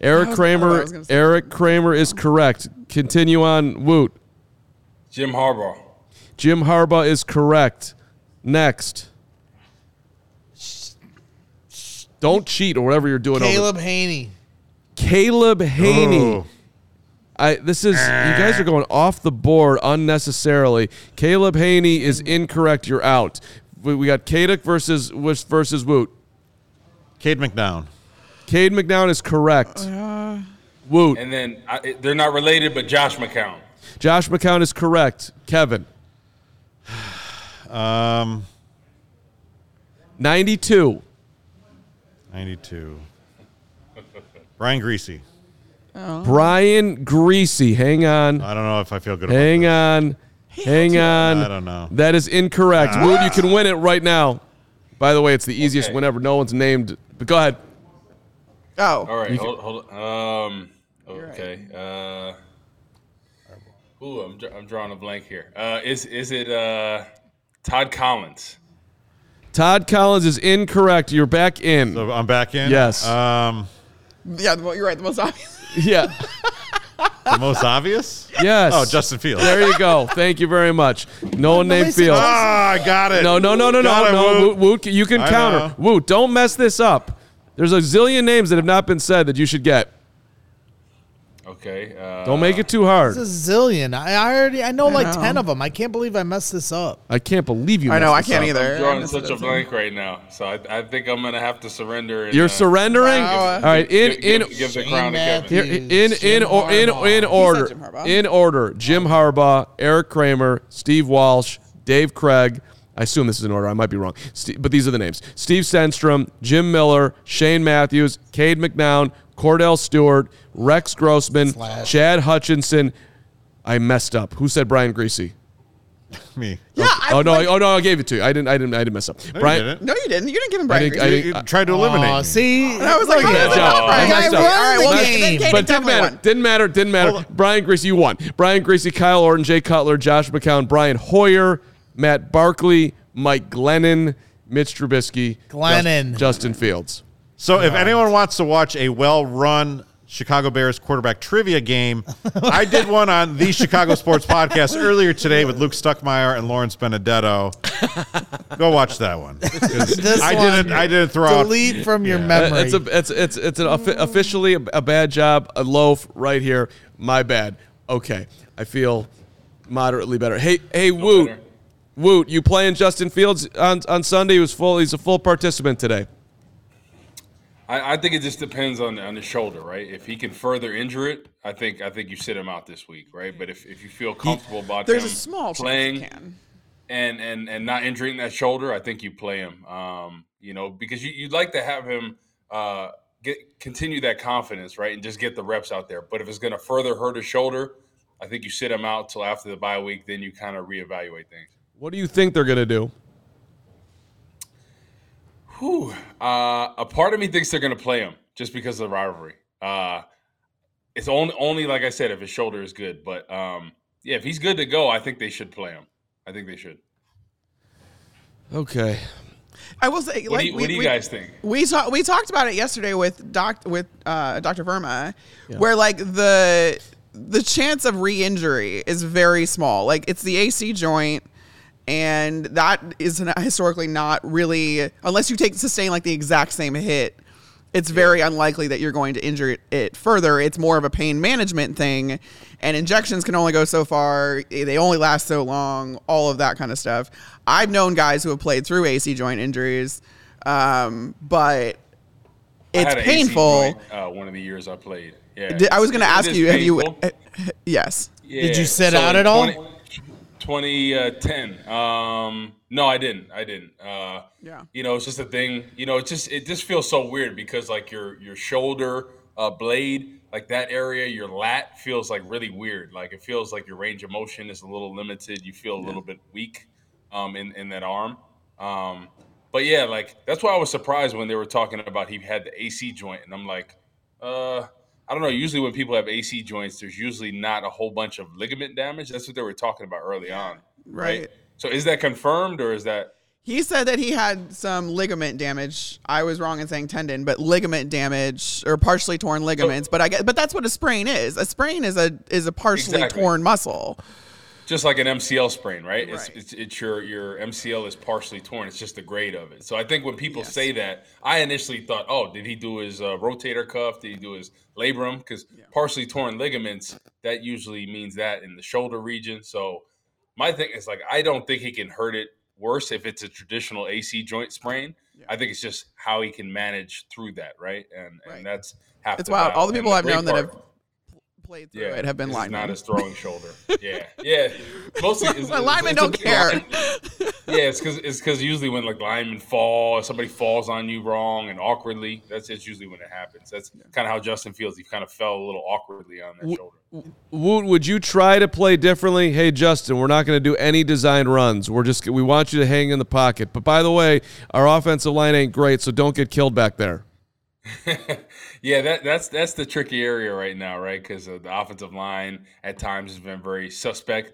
S1: Eric
S3: was- oh, I
S1: Kramer.
S3: was gonna say-
S1: Eric Kramer is correct. Continue on. Woot.
S8: Jim Harbaugh.
S1: Jim Harbaugh is correct. Next. Don't cheat or whatever you're doing. over-
S2: Caleb Hanie.
S1: Caleb Hanie.
S7: Oh.
S1: I this is you guys are going off the board unnecessarily. Caleb Hanie is incorrect. You're out. We, we got Kaduk versus versus Woot.
S7: Cade McNown.
S1: Cade McNown is correct. Woot.
S8: And then I, they're not related, but Josh McCown.
S1: Josh McCown is correct. Kevin.
S7: Um,
S1: 92.
S7: 92. Brian Griese.
S1: Brian Griese. Hang on.
S7: I don't know if I feel good
S1: Hang
S7: about
S1: on. Hang on.
S7: I don't know.
S1: That is incorrect. Woot, you can win it right now. By the way, it's the easiest
S8: Okay.
S1: win ever. No one's named. But go ahead.
S3: Oh.
S8: All right, hold, hold on. Um, okay. Uh, ooh, I'm, I'm drawing a blank here. Uh, is is it uh, Todd Collins?
S1: Todd Collins is incorrect. You're back in.
S7: So I'm back in?
S1: Yes.
S7: Um,
S3: Yeah, the, you're right. The most obvious.
S1: yeah.
S7: the most obvious?
S1: Yes.
S7: Oh, Justin Fields.
S1: There you go. Thank you very much. No one named
S2: Nobody said
S1: Fields.
S7: Ah, I got it.
S1: No, no, no, no, no,
S7: Got it,
S1: no.
S7: Woot.
S1: Woot, Woot, you can
S7: I
S1: counter.
S7: know.
S1: Woot, don't mess this up. There's a zillion names that have not been said that you should get.
S8: Okay. Uh,
S1: Don't make it too hard.
S2: It's a zillion. I, I already I know like
S3: know.
S2: ten of them. I can't believe I messed this up.
S1: I can't believe you.
S3: I know. I
S1: messed this
S3: can't
S1: up.
S3: either.
S8: I'm drawing
S3: I missed
S8: such a
S3: too.
S8: blank right now, so I, I think I'm gonna have to surrender. And,
S1: You're
S8: uh,
S1: surrendering.
S3: Wow.
S1: All right. In
S8: give, give-
S1: in
S8: give the
S2: Shane
S8: crown to Kevin.
S1: Here, in in or, in in order,
S3: said Jim Harbaugh.
S1: in order. Jim Harbaugh, Eric Kramer, Steve Walsh, Dave Krieg. I assume this is in order. I might be wrong, Ste but these are the names: Steve Stenstrom, Jim Miller, Shane Matthews, Cade McNown, Kordell Stewart, Rex Grossman,
S2: Slash.
S1: Chad Hutchinson. I messed up. Who said Brian Griese?
S7: Me.
S3: Yeah. Oh, I,
S1: oh no!
S3: like-
S1: oh no! I gave it to you. I didn't. I didn't. I didn't mess up.
S7: No,
S1: Brian.
S7: you didn't.
S3: No, you didn't. You didn't give him
S1: I
S3: Brian
S1: think- I
S3: Griese.
S1: think-
S7: You tried to eliminate
S2: Oh,
S7: me.
S2: see,
S3: And I was like,
S2: Look
S3: how
S2: at
S3: is
S2: that.
S3: that
S1: job.
S3: not Brian
S1: I messed
S3: Griese?
S1: up.
S3: All right, well,
S2: The
S3: then
S2: game.
S1: But didn't matter.
S3: won.
S1: Didn't matter. Didn't matter. Brian Griese, you won. Brian Griese, Kyle Orton, Jay Cutler, Josh McCown, Brian Hoyer, Matt Barkley, Mike Glennon, Mitch Trubisky,
S2: Glennon.
S1: Just- Justin Fields.
S7: So if anyone wants to watch a well-run Chicago Bears quarterback trivia game, I did one on the Chicago Sports Podcast earlier today with Luke Stuckmeyer and Lawrence Benedetto. Go watch that one. 'Cause
S2: This
S7: I
S2: one,
S7: didn't. I didn't throw out.
S2: delete from your
S1: Uh,
S2: memory.
S1: It's a it's it's it's an offi- officially a, a bad job, a loaf right here. My bad. Okay, I feel moderately better. Hey hey Woot. Woot, you playing Justin Fields on on Sunday? He was full. He's a full participant today.
S8: I, I think it just depends on on the shoulder, right? If he can further injure it, I think I think you sit him out this week, right? But if, if you feel comfortable about
S3: There's
S8: him
S3: a small
S8: playing
S3: can.
S8: and and and not injuring that shoulder, I think you play him. Um, you know, because you, you'd like to have him uh, get continue that confidence, right, and just get the reps out there. But if it's going to further hurt his shoulder, I think you sit him out till after the bye week. Then you kind of reevaluate things.
S1: What do you think they're gonna do?
S8: Whew. Uh, a part of me thinks they're going to play him just because of the rivalry. Uh, it's only only like I said if his shoulder is good, but um, yeah, if he's good to go, I think they should play him. I think they should.
S1: Okay.
S3: I will say,
S8: What
S3: like,
S8: do you,
S3: we,
S8: what do you
S3: we-
S8: guys think?
S3: We talked we talked about it yesterday with doc with uh, Dr. Verma, where like the the chance of re-injury is very small. Like it's the AC joint, and that is not, historically not really unless you take sustain like the exact same hit. it's very unlikely that you're going to injure it, it further. It's more of a pain management thing, and injections can only go so far. They only last so long. All of that kind of stuff. I've known guys who have played through AC joint injuries, um, but
S8: I
S3: it's
S8: had an AC
S3: painful.
S8: joint, uh, one of the years I played. Yeah,
S3: Did- I was going to ask
S8: is
S3: you, have you?
S8: painful.
S3: Yes.
S5: Did you sit
S8: so
S5: out
S8: in
S5: at all?
S8: 20 2010. Um, no, I didn't. I didn't. Uh,
S3: Yeah.
S8: You know, it's just a thing. You know, it just it just feels so weird because like your your shoulder uh, blade, like that area, your lat feels like really weird. Like it feels like your range of motion is a little limited. You feel a little bit weak um, in in that arm. Um, but yeah, like that's why I was surprised when they were talking about he had the AC joint, and I'm like, uh, I don't know. Usually when people have AC joints, there's usually not a whole bunch of ligament damage. That's what they were talking about early on, right?
S3: Right.
S8: So is that confirmed or is that?
S3: He said that he had some ligament damage. I was wrong in saying tendon, but ligament damage or partially torn ligaments. But I get, but that's what a sprain is. A sprain is a is a partially
S8: Exactly.
S3: torn muscle.
S8: Just like an MCL sprain, right? It's,
S3: Right.
S8: it's it's your your MCL is partially torn. It's just the grade of it. So I think when people say that, I initially thought, oh, did he do his uh, rotator cuff? Did he do his labrum? Because partially torn ligaments that usually means that in the shoulder region. So my thing is like I don't think he can hurt it worse if it's a traditional AC joint sprain. I think it's just how he can manage through that, right? And
S3: Right.
S8: and that's half.
S3: It's
S8: the
S3: wild.
S8: battle.
S3: All the people I've
S8: great
S3: known that have played through it have been
S8: this
S3: linemen.
S8: Not his throwing shoulder. Yeah, yeah. Mostly, it's,
S3: My
S8: it's-
S3: linemen
S8: it's
S3: don't
S8: big
S3: care.
S8: line. Yeah, it's because it's because usually when like linemen fall, or somebody falls on you wrong and awkwardly. That's it's usually when it happens. That's kind of how Justin feels. He kind of fell a little awkwardly on their shoulder.
S1: Woot, would you try to play differently? Hey, Justin, we're not going to do any design runs. We're just we want you to hang in the pocket. But by the way, our offensive line ain't great, so don't get killed back there.
S8: Yeah, that that's that's the tricky area right now, right? Because the offensive line at times has been very suspect.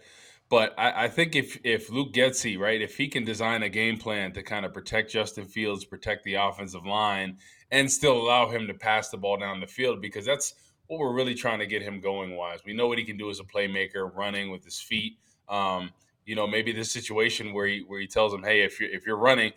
S8: But I, I think if if Luke Getsy, right, if he can design a game plan to kind of protect Justin Fields, protect the offensive line, and still allow him to pass the ball down the field, because that's what we're really trying to get him going wise. We know what he can do as a playmaker, running with his feet. Um, you know, maybe this situation where he where he tells him, hey, if you're if you're running,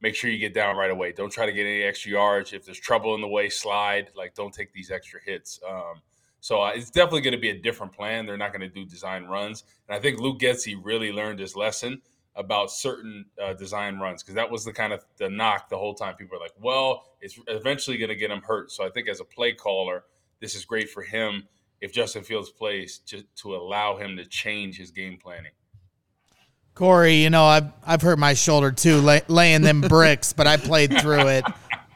S8: make sure you get down right away. Don't try to get any extra yards. If there's trouble in the way, slide. Like, don't take these extra hits. Um, so uh, it's definitely going to be a different plan. They're not going to do design runs. And I think Luke Getsy really learned his lesson about certain uh, design runs because that was the kind of the knock the whole time. People were like, well, it's eventually going to get him hurt. So I think as a play caller, this is great for him if Justin Fields plays just to allow him to change his game planning.
S2: Corey, you know, I've I've hurt my shoulder too, lay, laying them bricks, but I played through it.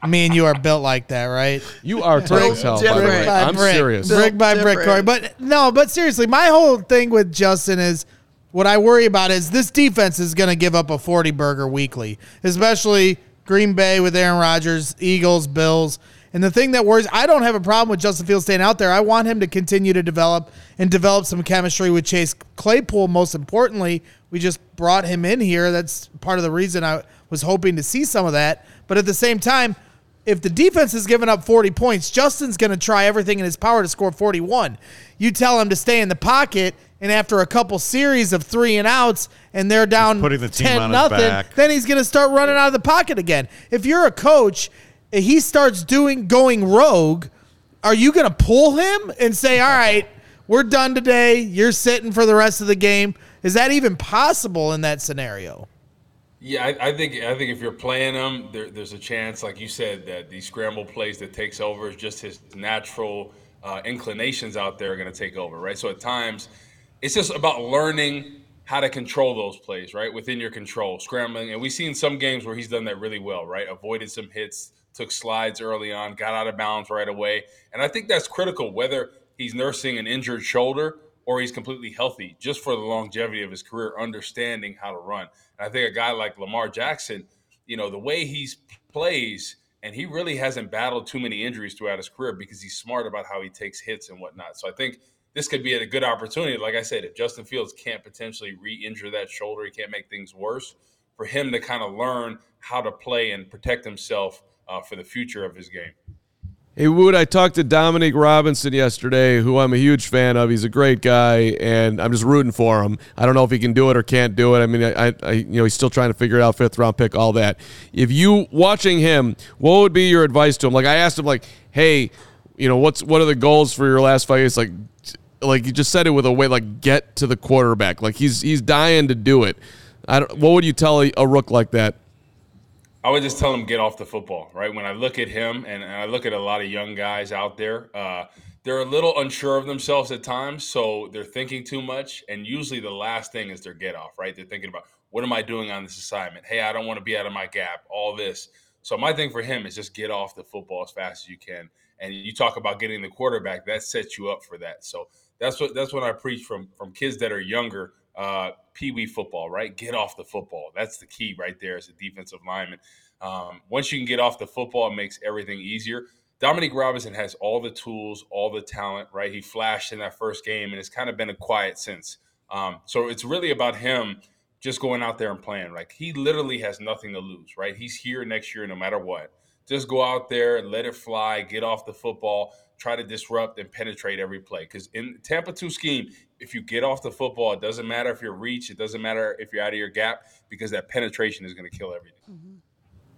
S2: Me and you are built like that, right?
S1: You are tight as hell, by the way.
S2: by
S1: I'm
S2: brick.
S1: serious.
S2: Brick by brick. Corey. But no, but seriously, my whole thing with Justin is what I worry about is this defense is going to give up a 40 burger weekly, especially Green Bay with Aaron Rodgers, Eagles, Bills. And the thing that worries, I don't have a problem with Justin Fields staying out there. I want him to continue to develop and develop some chemistry with Chase Claypool. Most importantly, we just brought him in here. That's part of the reason I was hoping to see some of that. But at the same time, if the defense is giving up 40 points, Justin's going to try everything in his power to score 41. You tell him to stay in the pocket, and after a couple series of three and outs, and they're down
S7: putting the team
S2: 10
S7: on
S2: nothing,
S7: back.
S2: then he's going to start running out of the pocket again. If you're a coach, he starts doing going rogue. Are you going to pull him and say, "All right, we're done today. You're sitting for the rest of the game"? Is that even possible in that scenario?
S8: Yeah, I, I think I think if you're playing him, there, there's a chance, like you said, that the scramble plays that takes over is just his natural uh, inclinations out there are going to take over, right? So at times, it's just about learning how to control those plays, right? Within your control, scrambling, and we've seen some games where he's done that really well, right? Avoided some hits, took slides early on, got out of bounds right away, and I think that's critical. Whether he's nursing an injured shoulder or he's completely healthy, just for the longevity of his career, understanding how to run. And I think a guy like Lamar Jackson, you know, the way he plays, and he really hasn't battled too many injuries throughout his career because he's smart about how he takes hits and whatnot. So I think this could be a good opportunity. Like I said, if Justin Fields can't potentially re-injure that shoulder, he can't make things worse, for him to kind of learn how to play and protect himself uh, for the future of his game.
S1: Hey Wood, I talked to Dominique Robinson yesterday, who I'm a huge fan of. He's a great guy, and I'm just rooting for him. I don't know if he can do it or can't do it. I mean, I, I you know, he's still trying to figure it out. Fifth round pick, all that. If you watching him, what would be your advice to him? Like I asked him, like, hey, you know, what's what are the goals for your last fight? It's like, like you just said it with a way like get to the quarterback. Like he's he's dying to do it. I don't, what would you tell a, a rook like that?
S8: I would just tell him get off the football, right? When I look at him and, and I look at a lot of young guys out there, uh, they're a little unsure of themselves at times, so they're thinking too much. And usually, the last thing is their get off, right? They're thinking about what am I doing on this assignment? Hey, I don't want to be out of my gap. All this. So my thing for him is just get off the football as fast as you can. And you talk about getting the quarterback, that sets you up for that. So that's what that's what I preach from from kids that are younger uh, pee wee football, right? Get off the football. That's the key right there as a defensive lineman. Um, once you can get off the football, it makes everything easier. Dominique Robinson has all the tools, all the talent, right? He flashed in that first game and it's kind of been a quiet since. Um, so it's really about him just going out there and playing. Like he literally has nothing to lose, right? He's here next year no matter what. Just go out there, let it fly, get off the football, try to disrupt and penetrate every play. Because in Tampa 2 scheme, if you get off the football, it doesn't matter if you're reach, it doesn't matter if you're out of your gap, because that penetration is going to kill everything.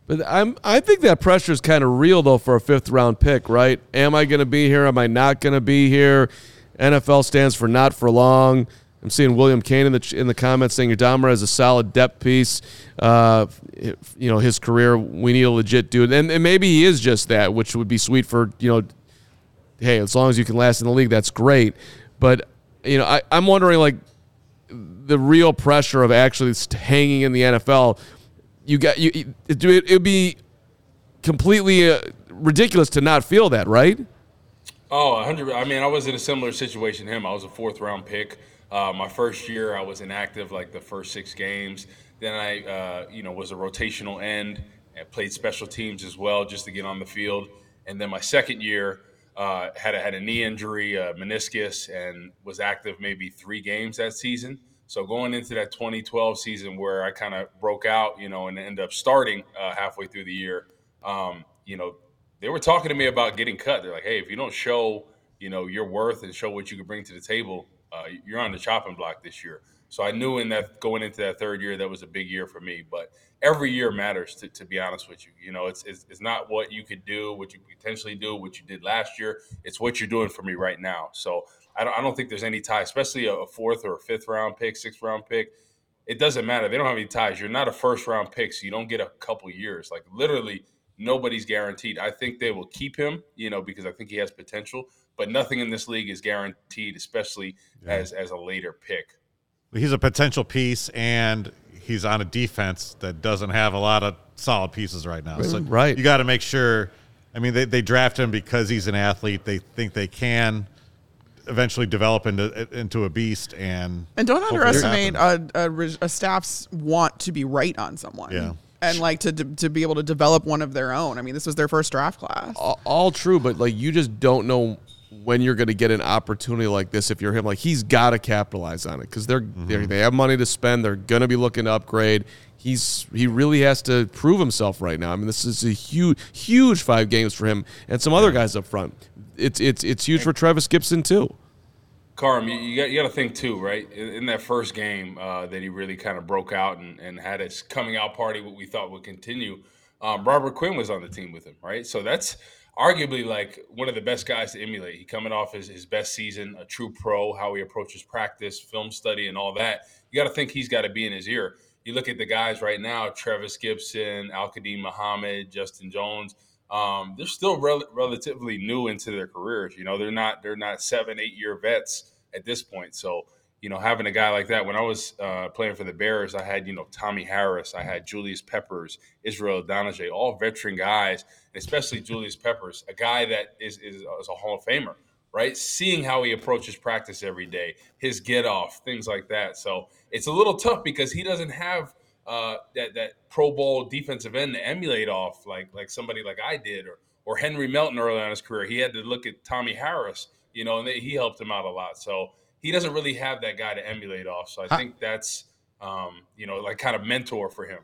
S1: But I'm I think that pressure is kind of real though for a fifth round pick, right? Am I going to be here? Am I not going to be here? NFL stands for not for long. I'm seeing William Kane in the in the comments saying Adama is a solid depth piece. Uh, you know his career. We need a legit dude, and, and maybe he is just that, which would be sweet for you know. Hey, as long as you can last in the league, that's great. But you know, I, I'm wondering like the real pressure of actually hanging in the NFL you got you. It would be completely uh, ridiculous to not feel that, right?
S8: Oh, 100. I mean, I was in a similar situation to him. I was a fourth round pick. Uh, my first year, I was inactive like the first six games. Then I, uh, you know, was a rotational end and played special teams as well just to get on the field. And then my second year, uh, had a, had a knee injury, a meniscus, and was active maybe three games that season. So going into that 2012 season where I kind of broke out, you know, and ended up starting uh, halfway through the year, um, you know, they were talking to me about getting cut. They're like, hey, if you don't show, you know, your worth and show what you can bring to the table, uh, you're on the chopping block this year. So I knew in that going into that third year, that was a big year for me. But every year matters, to, to be honest with you. You know, it's, it's, it's not what you could do, what you potentially do, what you did last year. It's what you're doing for me right now. So I don't, I don't think there's any tie, especially a, a fourth or a fifth round pick, sixth round pick. It doesn't matter. They don't have any ties. You're not a first round pick, so you don't get a couple years. Like literally, nobody's guaranteed. I think they will keep him, you know, because I think he has potential. But nothing in this league is guaranteed, especially yeah. as as a later pick.
S7: He's a potential piece, and he's on a defense that doesn't have a lot of solid pieces right now. So mm,
S1: right.
S7: you got to make sure. I mean, they, they draft him because he's an athlete. They think they can eventually develop into into a beast and
S3: and don't underestimate a, a, a, staff's want to be right on someone.
S7: Yeah.
S3: And like to to be able to develop one of their own. I mean, this was their first draft class.
S1: All, all true, but like you just don't know when you're going to get an opportunity like this if you're him. Like he's got to capitalize on it because they're, mm-hmm. they're they have money to spend. They're going to be looking to upgrade. He's he really has to prove himself right now. I mean, this is a huge huge five games for him and some other guys up front it's it's it's huge for Trevis Gipson too.
S8: Carm, you, you got you got to think too, right? In, in that first game uh, that he really kind of broke out and, and had his coming out party, what we thought would continue. Um, Robert Quinn was on the team with him, right? So that's arguably like one of the best guys to emulate. He coming off his, his best season, a true pro, how he approaches practice, film study, and all that. You got to think he's got to be in his ear. You look at the guys right now: Trevis Gipson, Al Qadim Muhammad, Justin Jones um, they're still rel- relatively new into their careers. You know, they're not they're not seven, eight year vets at this point. So, you know, having a guy like that. When I was uh, playing for the Bears, I had you know Tommy Harris, I had Julius Peppers, Israel Idonije, all veteran guys, especially Julius Peppers, a guy that is, is is a Hall of Famer. Right, seeing how he approaches practice every day, his get off, things like that. So it's a little tough because he doesn't have uh, that that Pro Bowl defensive end to emulate off like like somebody like I did or or Henry Melton early on in his career. He had to look at Tommy Harris, you know, and they, he helped him out a lot. So he doesn't really have that guy to emulate off. So I think that's um, you know like kind of mentor for him.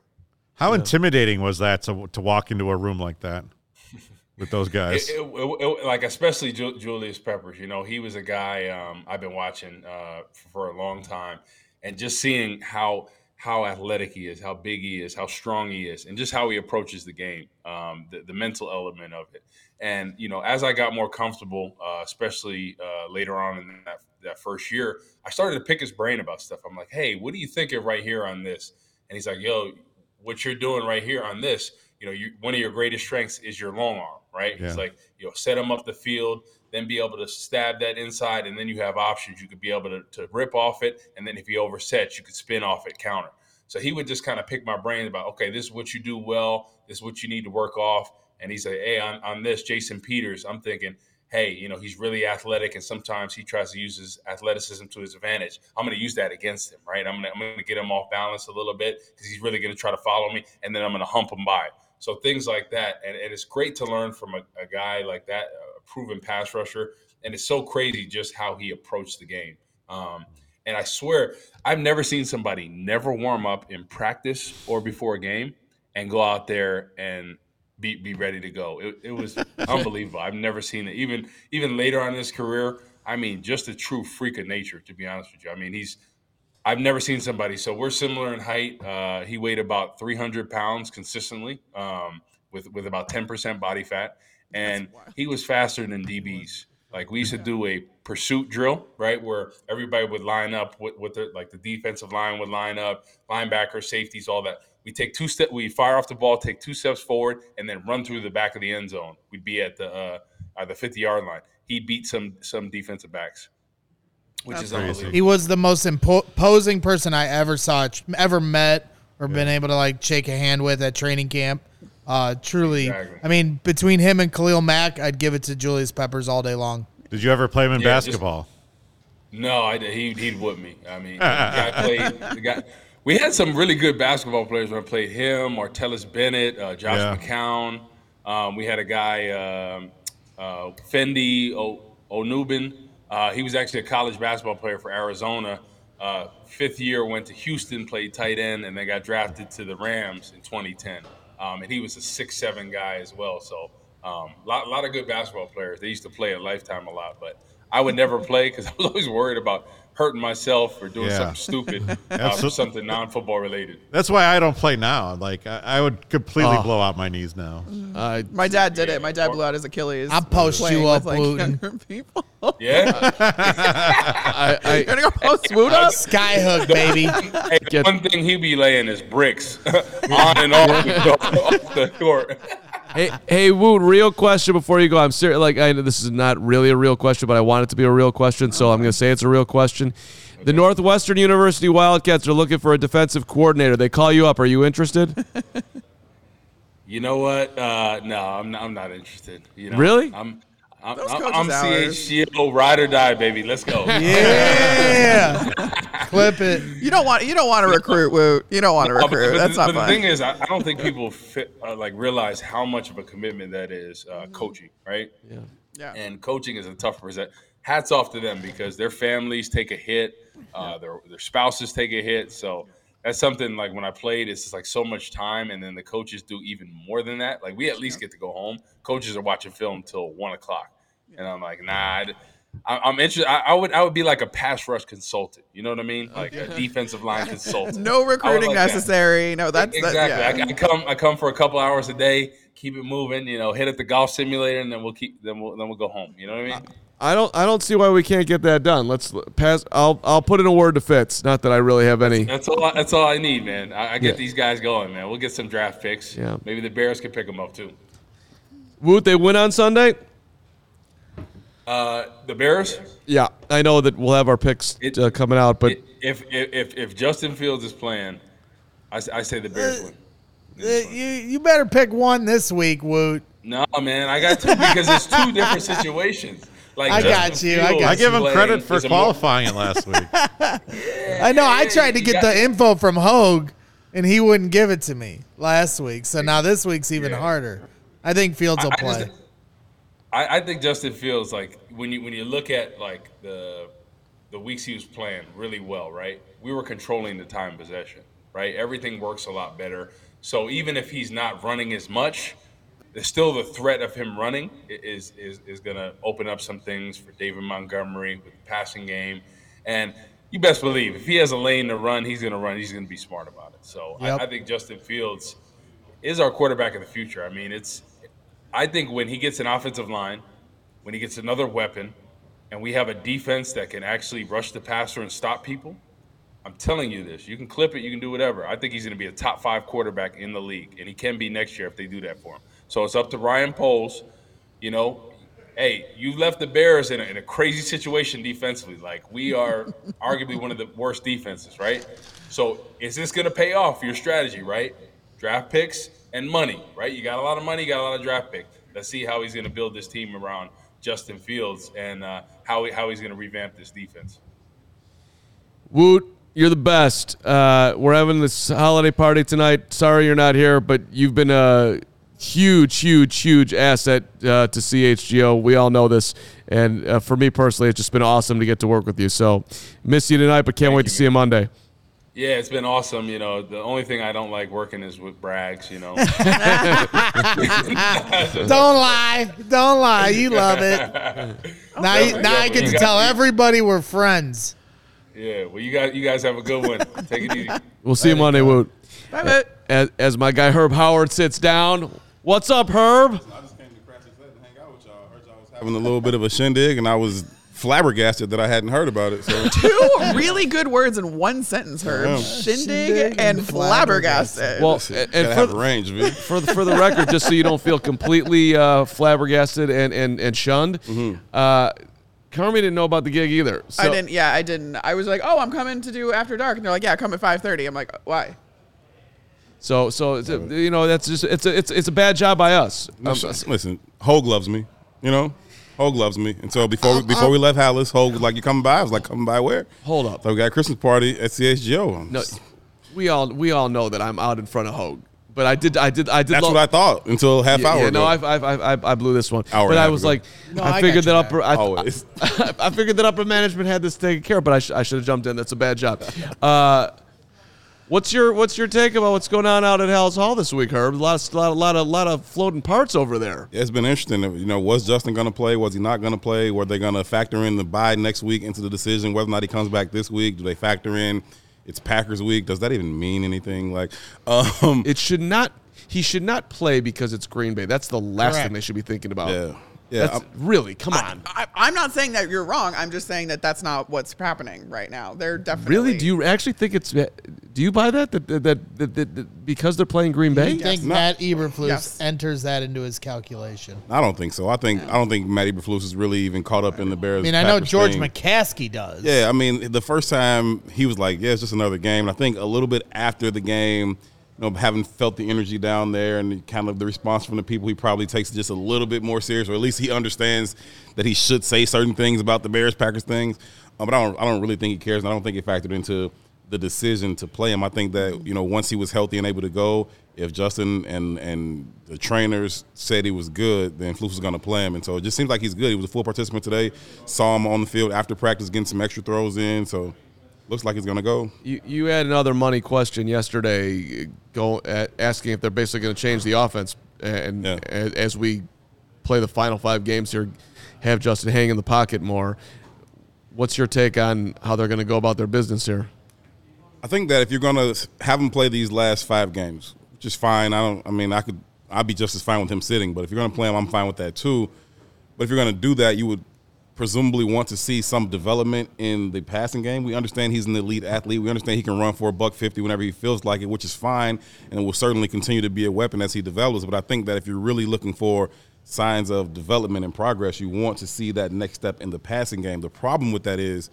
S7: How yeah. intimidating was that to to walk into a room like that? with those guys.
S8: It- it- it- like especially Ju- Julius Peppers, you know, he was a guy um, I've been watching uh, for a long time, and just seeing how how athletic he is, how big he is, how strong he is, and just how he approaches the game, um, the, the mental element of it. And you know, as I got more comfortable, uh, especially uh, later on in that that first year, I started to pick his brain about stuff. I'm like, hey, what do you think of right here on this? And he's like, yo, what you're doing right here on this, you know, you, one of your greatest strengths is your long arm, right?
S7: Yeah.
S8: It's like, you know, set him up the field, then be able to stab that inside, and then you have options. You could be able to, to rip off it, and then if he oversets, you could spin off it, counter. So he would just kind of pick my brain about, okay, this is what you do well, this is what you need to work off. And he's like, hey, on, on this, Jason Peters, I'm thinking, hey, you know, he's really athletic, and sometimes he tries to use his athleticism to his advantage. I'm going to use that against him, right? I'm going to I'm going to get him off balance a little bit because he's really going to try to follow me, and then I'm going to hump him by. So things like that, and, and it's great to learn from a, a guy like that, proven pass rusher, and it's so crazy just how he approached the game. Um, and I swear, I've never seen somebody never warm up in practice or before a game and go out there and be be ready to go. It, it was unbelievable. I've never seen it. Even even later on in his career, I mean, just a true freak of nature. To be honest with you, I mean, he's I've never seen somebody. So we're similar in height. Uh, he weighed about 300 pounds consistently, um, with with about 10 percent body fat, and he was faster than DBs. Like we used to do a pursuit drill, right, where everybody would line up with, with the like the defensive line would line up, linebacker, safeties, all that. We take two step, we fire off the ball, take two steps forward, and then run through the back of the end zone. We'd be at the uh, at the 50 yard line. He beat some some defensive backs, which is unbelievable.
S2: He was the most imposing person I ever saw, ever met, or been able to like shake a hand with at training camp. Uh, truly,
S8: Exactly.
S2: I mean, between him and Khalil Mack, I'd give it to Julius Peppers all day long.
S7: Did you ever play him in
S8: Yeah, just-
S7: basketball?
S8: No, I did. He he'd whip me. I mean, the guy played. The guy, we had some really good basketball players when I played him, Martellus Bennett, uh, Josh
S7: Yeah.
S8: McCown. Um, we had a guy, um, uh, Fendi o- Onobun. Uh, he was actually a college basketball player for Arizona. Uh, fifth year, went to Houston, played tight end, and then got drafted to the Rams in 2010. Um, and he was a six-seven guy as well. So a um, lot, lot of good basketball players. They used to play at Lifetime a lot, but I would never play because I was always worried about hurting myself or doing
S7: Yeah.
S8: something stupid uh, for something non-football related.
S7: That's why I don't play now. Like I, I would completely
S1: Oh.
S7: blow out my knees now.
S1: Uh,
S3: My dad did it. My dad blew out his Achilles.
S2: I'll post you up,
S3: with, like,
S2: Wootton.
S3: younger people.
S8: Yeah.
S1: I, I,
S3: You're gonna go post Woot up?
S2: Skyhook, baby.
S8: Hey,
S1: Get-
S8: one thing he be laying is bricks on and off the, off the court.
S1: Hey, hey, Woot, real question before you go. I'm serious. Like, I know this is not really a real question, but I want it to be a real question, so I'm going to say it's a real question. The Northwestern University Wildcats are looking for a defensive coordinator. They call you up. Are you interested?
S8: You know what? Uh, no, I'm not, I'm not interested. You know,
S1: Really?
S8: I'm I'm,
S3: Those
S8: I'm, I'm
S3: hours.
S8: CHGO ride or die, baby. Let's go.
S2: Yeah. Clip it.
S3: You don't want you don't want to recruit Woot. You don't want to
S8: but-
S3: recruit.
S8: but,
S3: That's
S8: the,
S3: not
S8: but the thing is, I, I don't think people fit, uh, like realize how much of a commitment that is uh, coaching, right?
S1: Yeah.
S3: yeah.
S8: And coaching is a tough present. Hats off to them because their families take a hit, uh, their their spouses take a hit. So that's something like when I played, it's just like so much time, and then the coaches do even more than that. Like we at least get to go home. Coaches are watching film till one o'clock, and I'm like, nah. I- I'm interested. I, I would I would be like a pass rush consultant. You know what I mean? Oh, like a defensive line consultant.
S3: No recruiting
S8: like that.
S3: necessary. No, that's that,
S8: exactly.
S3: yeah.
S8: I, I come I come for a couple hours a day, keep it moving. You know, hit at the golf simulator, and then we'll keep then we'll then we'll go home. You know what I mean?
S1: Uh, I don't. I don't see why we can't get that done. Let's pass. I'll. I'll put in a word to Fitz. Not that I really have any.
S8: That's all. I, that's all I need, man. I, I get
S1: Yeah.
S8: these guys going, man. We'll get some draft picks.
S1: Yeah.
S8: Maybe the Bears can pick them up too.
S1: Woot, they win on Sunday.
S8: Uh, the Bears.
S1: Yeah, I know that we'll have our picks
S8: It-
S1: uh, coming out, but
S8: If if if, if Justin Fields is playing, I, I say the Bears win.
S2: Uh, you you better pick one this week, Woot.
S8: No, man, I got two because it's two different situations. Like
S2: I got you, I got
S7: I give him credit for
S8: is a more-
S7: qualifying it last week.
S2: I know. I tried to get
S8: got-
S2: the info from Hogue, and he wouldn't give it to me last week. So now this week's even
S8: Yeah.
S2: harder. I think Fields will
S8: I- I just-
S2: play.
S8: I, I think Justin Fields like when you when you look at like the the weeks he was playing really well, right? We were controlling the time possession, right? Everything works a lot better. So even if he's not running as much, there's still the threat of him running is is is going to open up some things for David Montgomery with the passing game, and you best believe if he has a lane to run, he's going to run. He's going to be smart about it. So
S2: Yep.
S8: I, I think Justin Fields is our quarterback of the future. I mean, it's I think when he gets an offensive line, when he gets another weapon, and we have a defense that can actually rush the passer and stop people. I'm telling you this. You can clip it, you can do whatever. I think he's going to be a top five quarterback in the league, and he can be next year if they do that for him. So it's up to Ryan Poles. You know, hey, you left the Bears in a, in a crazy situation defensively. Like we are arguably one of the worst defenses, right? So is this going to pay off for your strategy, right? Draft picks and money, right? You got a lot of money, you got a lot of draft picks. Let's see how he's going to build this team around Justin Fields and uh, how he, how he's going to revamp this defense.
S1: Woot, you're the best. Uh, we're having this holiday party tonight. Sorry you're not here, but you've been a huge, huge, huge asset uh, to CHGO. We all know this. And uh, for me personally, it's just been awesome to get to work with you. So miss you tonight, but can't
S8: Thank
S1: wait
S8: you,
S1: to see you Monday.
S8: Yeah, it's been awesome. You know, the only thing I don't like working is with Braggs. You know,
S2: Don't lie. Don't lie. You love it. Now, you, now I get to tell everybody we're friends.
S8: yeah. Well, you guys, you guys have a good one. Take it easy.
S1: We'll see you Monday, Woot.
S3: Bye, bye.
S1: As, as my guy Herb Howard sits down, what's up, Herb?
S9: I just came to Crafty Set to hang out with y'all. I Heard y'all was having a little bit of a shindig, and I was flabbergasted that I hadn't heard about it. So
S3: Two really good words in one sentence, Herb.
S9: Yeah.
S3: Shindig,
S2: Shindig
S3: and
S2: and
S3: flabbergasted.
S1: Well,
S9: Listen,
S1: and,
S9: gotta
S1: and
S9: have
S1: for,
S9: range, V.
S1: for the for the record, just so you don't feel completely uh, flabbergasted and and, and shunned, uh, Carmi didn't know about the gig either. So,
S3: I didn't. Yeah, I didn't. I was like, "Oh, I'm coming to do After Dark," and they're like, "Yeah, come at 5.30. I'm like, "Why?"
S1: So so it's a, you know that's just it's a it's it's a bad job by us. Um,
S9: Listen, Hogue loves me. You know, Hogue loves me. And so before we, before we left Halas, Hogue was like, "You coming by?" I was like, "Coming by where?"
S1: Hold up.
S9: So we got a Christmas party at CHGO.
S1: no, we all we all know that I'm out in front of Hogue, but I did I did I did.
S9: That's
S1: lo-
S9: what I thought until half
S1: Yeah,
S9: hour
S1: yeah,
S9: ago.
S1: no, I, I, I, I blew this one.
S9: Hour
S1: but
S9: and a
S1: I
S9: half
S1: was
S9: ago.
S1: like,
S2: No,
S1: I
S2: I
S1: figured that
S2: you
S1: upper, I,
S9: Always.
S1: I, I figured that upper management had this taken care of, but I, sh- I should have jumped in. That's a bad job. Uh, what's your what's your take about what's going on out at Halas Hall this week, Herb? A lot of lot, of- lot of lot of floating parts over there.
S9: Yeah, it's been interesting. You know, was Justin going to play? Was he not going to play? Were they going to factor in the bye next week into the decision whether or not he comes back this week? Do they factor in it's Packers week? Does that even mean anything? Like, um,
S1: It should not. He should not play because it's Green Bay. That's the last
S2: Correct.
S1: thing they should be thinking about.
S9: yeah, yeah.
S1: That's really come on.
S3: I, I'm not saying that you're wrong. I'm just saying that that's not what's happening right now. They're definitely
S1: Really? Do you actually think it's? Do you buy that that that, that, that, that, that because they're playing Green Bay?
S2: I think
S9: No.
S2: Matt Eberflus
S3: Yes.
S2: enters that into his calculation.
S9: I don't think so. I think I don't think Matt Eberflus is really even caught up in the Bears.
S2: I mean, I know George
S9: thing.
S2: McCaskey does.
S9: Yeah, I mean, the first time he was like, "Yeah, it's just another game." And I think a little bit after the game, you know, having felt the energy down there and kind of the response from the people, he probably takes just a little bit more serious, or at least he understands that he should say certain things about the Bears Packers things. Uh, but I don't, I don't really think he cares, and I don't think it factored into the decision to play him. I think that you know, once he was healthy and able to go, if Justin and and the trainers said he was good, then Flus was going to play him, and so it just seems like he's good. He was a full participant today. Saw him on the field after practice, getting some extra throws in. So looks like he's going to go.
S1: You, you had another money question yesterday, go asking if they're basically going to change the offense, and
S9: Yeah.
S1: as we play the final five games here, have Justin hang in the pocket more. What's your take on how they're going to go about their business here?
S9: I think that if you're going to have him play these last five games, which is fine. I don't. I mean, I could. I'd be just as fine with him sitting. But if you're going to play him, I'm fine with that too. But if you're going to do that, you would presumably want to see some development in the passing game. We understand he's an elite athlete. We understand he can run for a buck fifty whenever he feels like it, which is fine, and it will certainly continue to be a weapon as he develops. But I think that if you're really looking for signs of development and progress, you want to see that next step in the passing game. The problem with that is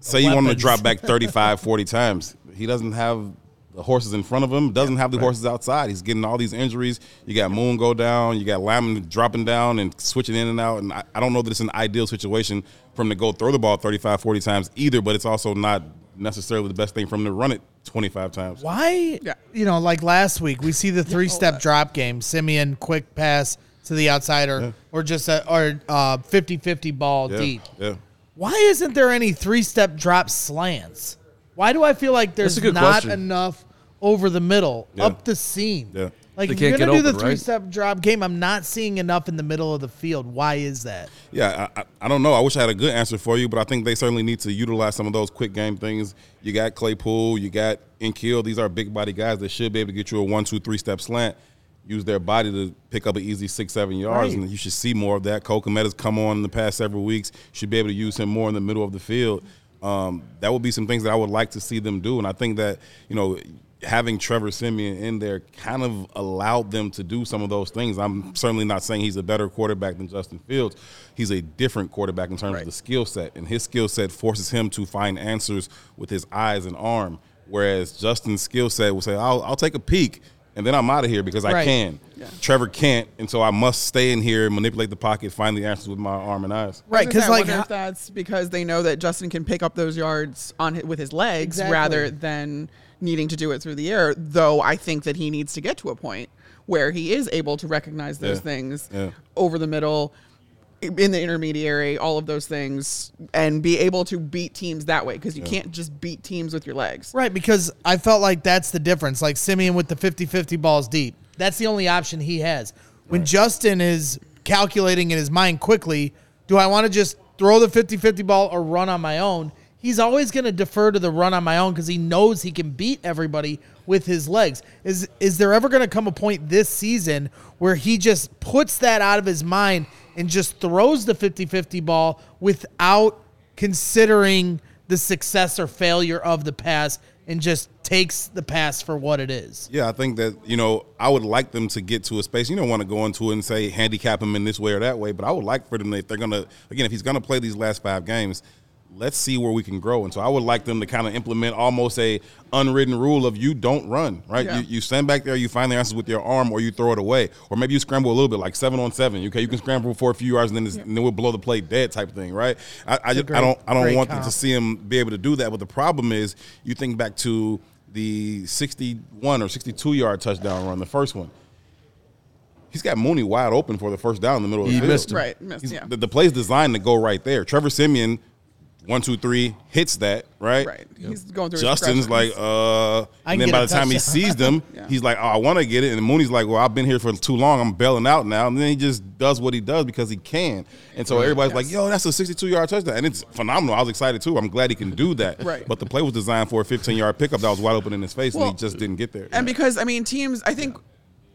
S9: say you want him to drop back 35, 40 times. He doesn't have the horses in front of him, doesn't have the horses outside. He's getting all these injuries. You got Moon go down, you got Lamb dropping down and switching in and out. And I, I don't know that it's an ideal situation for him to go throw the ball 35, 40 times either, but it's also not necessarily the best thing for him to run it 25 times.
S2: Why?
S3: Yeah.
S2: You know, like last week, we see the three step drop game. Siemian, quick pass to the outside, or, or just a or uh, 50-50 ball
S9: Yeah,
S2: deep.
S9: yeah.
S2: Why isn't there any three step drop slants? Why do I feel like there's not
S1: question.
S2: enough over the middle,
S9: Yeah.
S2: up the seam?
S9: Yeah.
S2: Like if you're gonna do the
S1: open, right?
S2: three step drop game, I'm not seeing enough in the middle of the field. Why is that?
S9: Yeah, I, I, I don't know. I wish I had a good answer for you, but I think they certainly need to utilize some of those quick game things. You got Claypool, you got N'Keal. These are big body guys that should be able to get you a one, two, three step slant. Use their body to pick up an easy six, seven yards,
S2: Right.
S9: and you should see more of that. Cole has come on in the past several weeks. Should be able to use him more in the middle of the field. Um, that would be some things that I would like to see them do, and I think that you know having Trevor Siemian in there kind of allowed them to do some of those things. I'm certainly not saying he's a better quarterback than Justin Fields. He's a different quarterback in terms of the skill set, and his skill set forces him to find answers with his eyes and arm. Whereas Justin's skill set will say, "I'll, I'll take a peek." And then I'm out of here because I
S2: Right.
S9: can. Trevor can't, and so I must stay in here, manipulate the pocket, find the answers with my arm and eyes.
S2: Right, because
S3: gonna say, I
S2: like
S3: wonder if that's because they know that Justin can pick up those yards on hi- with his legs
S2: Exactly.
S3: rather than needing to do it through the air. Though I think that he needs to get to a point where he is able to recognize those
S9: Yeah.
S3: things
S9: Yeah.
S3: over the middle, in the intermediary, all of those things, and be able to beat teams that way. Because you can't just beat teams with your legs.
S2: Right, because I felt like that's the difference. Like Siemian with the 50 50 balls deep. That's the only option he has. When Justin is calculating in his mind quickly, do I want to just throw the 50 50 ball or run on my own? He's always going to defer to the run on my own because he knows he can beat everybody with his legs. Is is there ever going to come a point this season where he just puts that out of his mind and just throws the 50 50 ball without considering the success or failure of the pass and just takes the pass for what it is.
S9: Yeah, I think that you know I would like them to get to a space. You don't want to go into it and say handicap him in this way or that way, but I would like for them if they're gonna again if he's gonna play these last five games, let's see where we can grow. And so I would like them to kind of implement almost a unwritten rule of you don't run, right?
S3: Yeah.
S9: You, you stand back there, you find the answers with your arm, or you throw it away, or maybe you scramble a little bit, like seven on seven. Okay, you can scramble for a few yards and then, it's, and then we'll blow the play dead type thing, right? I, I, just,
S2: great-
S9: I don't I don't want them to see him be able to do that. But the problem is, you think back to the 61 or 62 yard touchdown run, the first one. He's got Mooney wide open for the first down in the middle of the
S1: He
S9: field.
S1: missed him.
S3: Right, missed, yeah.
S9: the, the play's designed to go right there. Trevor Siemian, one, two, three, hits that, right?
S3: Right. He's going through
S9: Justin's like, uh, and then by the time he
S2: touchdown.
S9: sees them,
S3: Yeah.
S9: he's like, oh, I want to get it. And Mooney's like, well, I've been here for too long. I'm bailing out now. And then he just does what he does because he can. And so everybody's like, yo, that's a 62 yard touchdown. And it's phenomenal. I was excited too. I'm glad he can do that.
S3: Right.
S9: But the play was designed for a 15 yard pickup that was wide open in his face, and he just didn't get there.
S3: And because I mean, teams, I think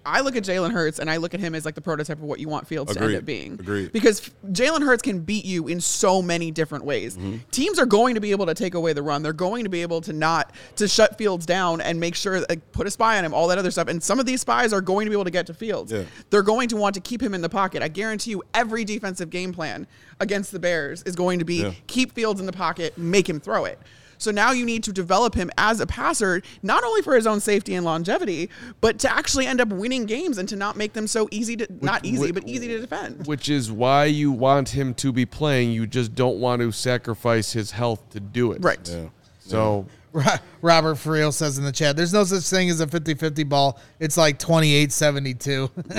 S3: I look at Jalen Hurts and I look at him as like the prototype of what you want Fields to end up being.
S9: Agreed.
S3: Because Jalen Hurts can beat you in so many different ways.
S9: Mm-hmm.
S3: Teams are going to be able to take away the run. They're going to be able to not to shut Fields down and make sure like put a spy on him, all that other stuff. And some of these spies are going to be able to get to Fields.
S9: Yeah.
S3: They're going to want to keep him in the pocket. I guarantee you, every defensive game plan against the Bears is going to be
S9: Yeah.
S3: keep Fields in the pocket, make him throw it. So now you need to develop him as a passer, not only for his own safety and longevity, but to actually end up winning games and to not make them so easy to not easy,
S1: which-
S3: but easy to defend.
S1: Which is why you want him to be playing. You just don't want to sacrifice his health to do it.
S3: Right.
S9: yeah.
S1: So
S2: Ro- Robert Friel says in the chat, there's no such thing as a 50 50 ball. It's like 28 72.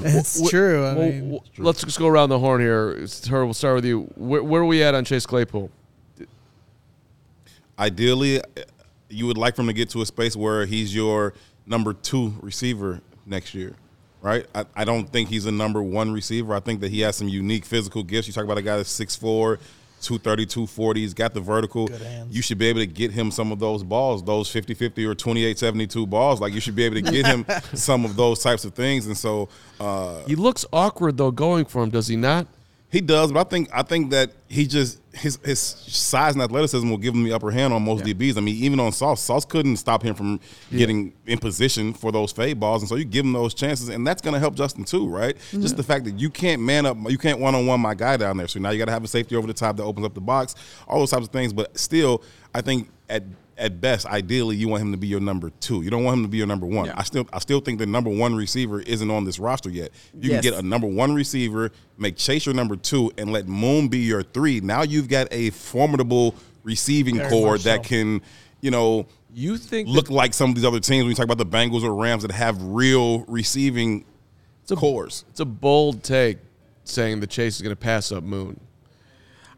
S2: It's
S1: Wh-
S2: true. I mean,
S1: wh- let's just go around the horn here. It's- Her, we'll start with you. Where, where are we at on Chase Claypool?
S9: Ideally, uh, you would like for him to get to a space where he's your number two receiver next year, right? I, I don't think he's a number one receiver. I think that he has some unique physical gifts. You talk about a guy that's 6'4, 230, 240. He's got the vertical.
S2: hands.
S9: You should be able to get him some of those balls, those 50 50 or 28 72 balls. Like, you should be able to get him some of those types of things. And so, uh,
S1: He looks awkward though going for him, does he not?
S9: He does, but I think I think that he just his his size and athleticism will give him the upper hand on most DBs. I mean, even on Sauce, Sauce couldn't stop him from getting in position for those fade balls, and so you give him those chances, and that's going to help Justin too, right? Just the fact that you can't man up, you can't one on one my guy down there. So now you got to have a safety over the top that opens up the box, all those types of things. But still, I think at at best, ideally, you want him to be your number two. You don't want him to be your number one.
S3: Yeah.
S9: I still I still think the number one receiver isn't on this roster yet. You
S3: Yes.
S9: can get a number one receiver, make Chase your number two, and let Moon be your three. Now you've got a formidable receiving
S2: Very
S9: core that
S2: so.
S9: can, you know,
S1: You think
S9: look like some of these other teams when you talk about the Bengals or Rams that have real receiving it's a, cores.
S1: it's a bold take saying that Chase is going to pass up Moon?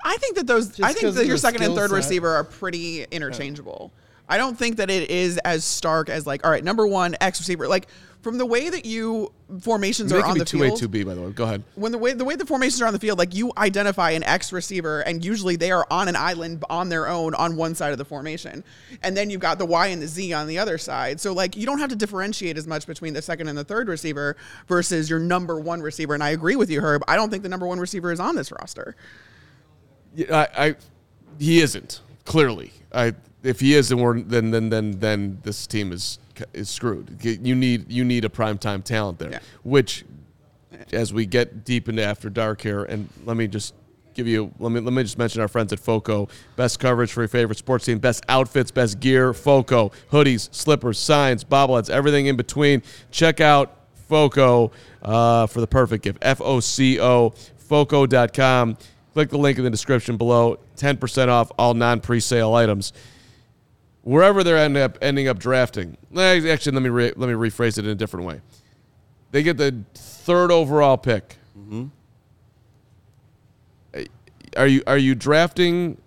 S3: I think that those I think that your second and third
S2: set.
S3: receiver are pretty interchangeable. I don't think that it is as stark as like, all right, number one X receiver. Like from the way that you formations are on the
S1: two A two B by the way. Go ahead.
S3: when the way the way the formations are on the field, like you identify an X receiver, and usually they are on an island on their own on one side of the formation, and then you've got the Y and the Z on the other side. So like you don't have to differentiate as much between the second and the third receiver versus your number one receiver. And I agree with you, Herb. I don't think the number one receiver is on this roster.
S1: I, I he isn't clearly. I if he is, then we're then then then then this team is is screwed. You need you need a primetime talent there,
S3: Yeah.
S1: which as we get deep into after dark here, and let me just give you let me let me just mention our friends at Foco. Best coverage for your favorite sports team, best outfits, best gear. Foco hoodies, slippers, signs, bobbleheads, everything in between. Check out Foco uh, for the perfect gift. F O C O Foco.com. Click the link in the description below. Ten percent off all non pre-sale items wherever they're end up ending up drafting. eh, Actually, let me re, let me rephrase it in a different way. They get the third overall pick. Eh, Are you are you drafting?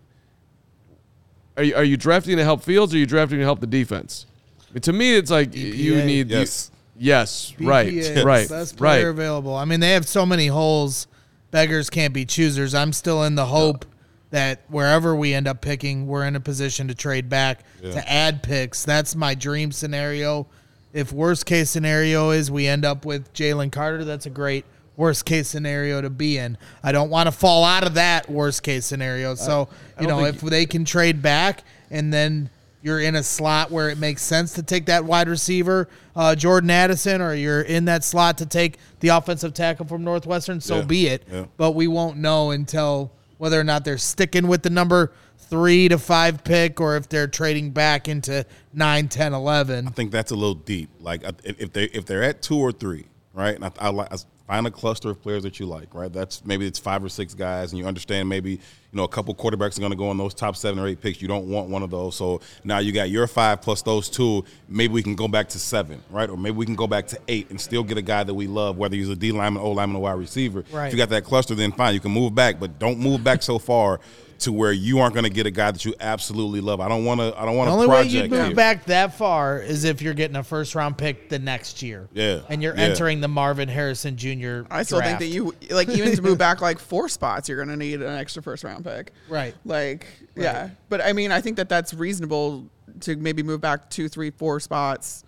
S1: Are you, are you drafting to help Fields or are you drafting to help the defense? I mean, to me, it's like you
S2: BPA.
S1: need you-
S9: Yes.
S1: yes, right,
S2: BPA,
S1: right,
S2: Best player
S1: right.
S2: available. I mean, they have so many holes. Beggars can't be choosers. I'm still in the hope that wherever we end up picking, we're in a position to trade back to add picks. That's my dream scenario. If worst case scenario is we end up with Jalen Carter, that's a great worst case scenario to be in. I don't want to fall out of that worst case scenario. So, you know, if they can trade back and then you're in a slot where it makes sense to take that wide receiver, uh, Jordan Addison, or you're in that slot to take the offensive tackle from Northwestern, so
S9: Yeah.
S2: be it.
S9: Yeah.
S2: But we won't know until whether or not they're sticking with the number three to five pick or if they're trading back into 9, 10, 11.
S9: I think that's a little deep. Like if if they if they're at two or three, right? And I, I like I find a cluster of players that you like, right? That's maybe it's five or six guys, and you understand maybe you know a couple quarterbacks are going to go in those top seven or eight picks. You don't want one of those, so now you got your five plus those two. Maybe we can go back to seven, right? Or maybe we can go back to eight and still get a guy that we love, whether he's a D lineman, O lineman, or wide receiver.
S2: Right.
S9: If you got that cluster, then fine, you can move back, but don't move back so far. To where you aren't going to get a guy that you absolutely love. I don't want to. I don't want
S2: The
S9: to
S2: only way
S9: project
S2: you move
S9: here.
S2: back that far is if you're getting a first round pick the next year.
S9: Yeah.
S2: And you're
S9: Yeah.
S2: entering the Marvin Harrison Jr.
S3: I still
S2: draft.
S3: think that you like even to move back like four spots, you're going to need an extra first round pick.
S2: Right.
S3: Like yeah, but I mean, I think that that's reasonable to maybe move back two, three, four spots,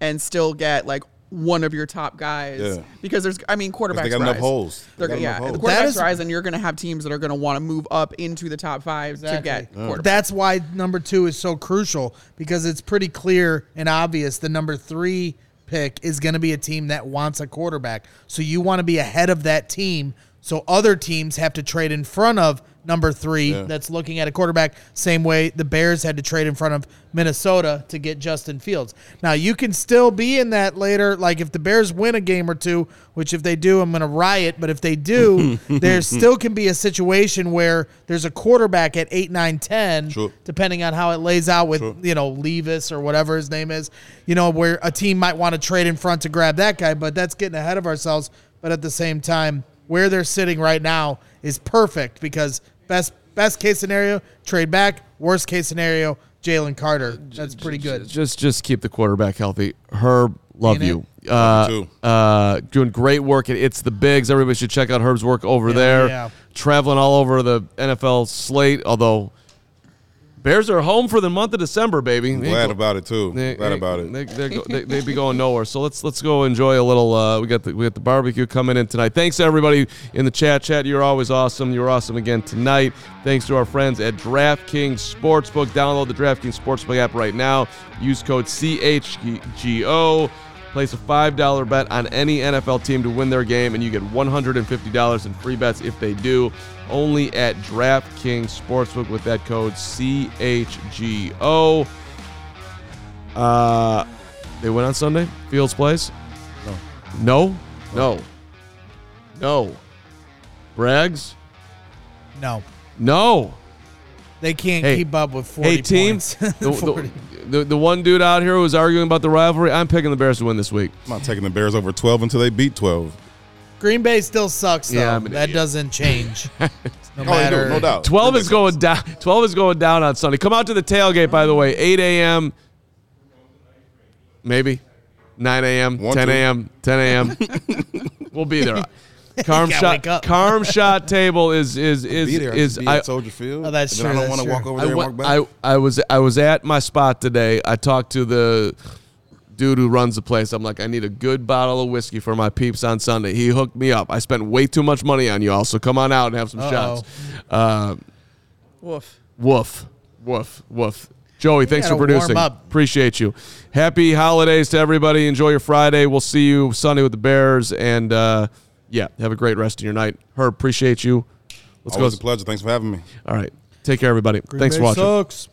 S3: and still get like one of your top guys
S9: Yeah.
S3: because there's I mean quarterbacks
S9: they got enough holes. They
S3: They're
S9: got
S3: gonna, yeah,
S9: enough
S3: the
S9: holes.
S2: That
S3: quarterbacks
S2: is-
S3: rise, and you're going to have teams that are going to want to move up into the top five to
S2: Exactly.
S3: get quarterbacks.
S2: That's why number two is so crucial because it's pretty clear and obvious the number three pick is going to be a team that wants a quarterback. So you want to be ahead of that team. So other teams have to trade in front of number three that's looking at a quarterback. Same way the Bears had to trade in front of Minnesota to get Justin Fields. Now you can still be in that later. Like if the Bears win a game or two, which if they do, I'm going to riot. But if they do, there still can be a situation where there's a quarterback at eight, nine, ten,
S9: Sure.
S2: depending on how it lays out with
S9: Sure.
S2: you know Levis or whatever his name is. You know where a team might want to trade in front to grab that guy, but that's getting ahead of ourselves. But at the same time, where they're sitting right now is perfect because best best case scenario trade back, worst case scenario Jalen Carter. That's pretty good.
S1: Just just keep the quarterback healthy. Herb, love you. Uh, uh, doing great work at It's the Bigs. Everybody should check out Herb's work over there.
S2: yeah.
S1: Traveling all over the NFL slate. Although Bears are home for the month of December, baby. They
S9: Glad
S1: go-
S9: about it too.
S1: they,
S9: Glad
S1: they-
S9: about it.
S1: They, they're go, they, they be going nowhere. So let's let's go enjoy a little. Uh, we got the we got the barbecue coming in tonight. Thanks to everybody in the chat. Chat, you're always awesome. You're awesome again tonight. Thanks to our friends at DraftKings Sportsbook. Download the DraftKings Sportsbook app right now. Use code CHGO. Place a $5 bet on any NFL team to win their game, and you get $150 in free bets if they do. Only at DraftKings Sportsbook with that code CHGO. Uh, they went on Sunday. Fields plays. No. No. No. No. Braggs.
S2: No,
S1: No.
S2: they can't
S1: Hey.
S2: keep up with forty
S1: Hey team,
S2: points.
S1: the,
S2: 40.
S1: the, the, the one dude out here who was arguing about the rivalry. I'm picking the Bears to win this week.
S9: I'm not taking the Bears over 12 until they beat 12.
S2: Green Bay still sucks though.
S1: Yeah, I'm an
S2: that
S1: idiot.
S2: doesn't change. No
S9: Oh,
S2: matter.
S9: do, no doubt.
S1: 12 is going down. 12 is going down on Sunday. Come out to the tailgate, by the way. 8 a.m. Maybe 9 a.m. 10 a.m. 10 a.m. we'll be there. Carm shot. Carm shot table is is is
S9: Be there.
S1: is.
S9: be
S1: I,
S9: at Soldier Field.
S2: Oh, that's true,
S9: I don't want to walk
S2: true.
S9: over
S1: I,
S9: there and walk back.
S1: I I was I was at my spot today. I talked to the dude who runs the place. I'm like, I need a good bottle of whiskey for my peeps on Sunday. He hooked me up. I spent way too much money on y'all, so come on out and have some
S2: Uh-oh.
S1: shots. Uh,
S3: Woof.
S1: Woof, woof, woof. Joey, thanks for
S2: gotta warm
S1: producing.
S2: up.
S1: Appreciate you. Happy holidays to everybody. Enjoy your Friday. We'll see you Sunday with the Bears, and uh, yeah, have a great rest of your night. Herb, appreciate you. Let's
S9: Always
S1: go.
S9: a pleasure. Thanks for having me.
S1: All right, take care, everybody. thanks for watching.
S2: Sucks.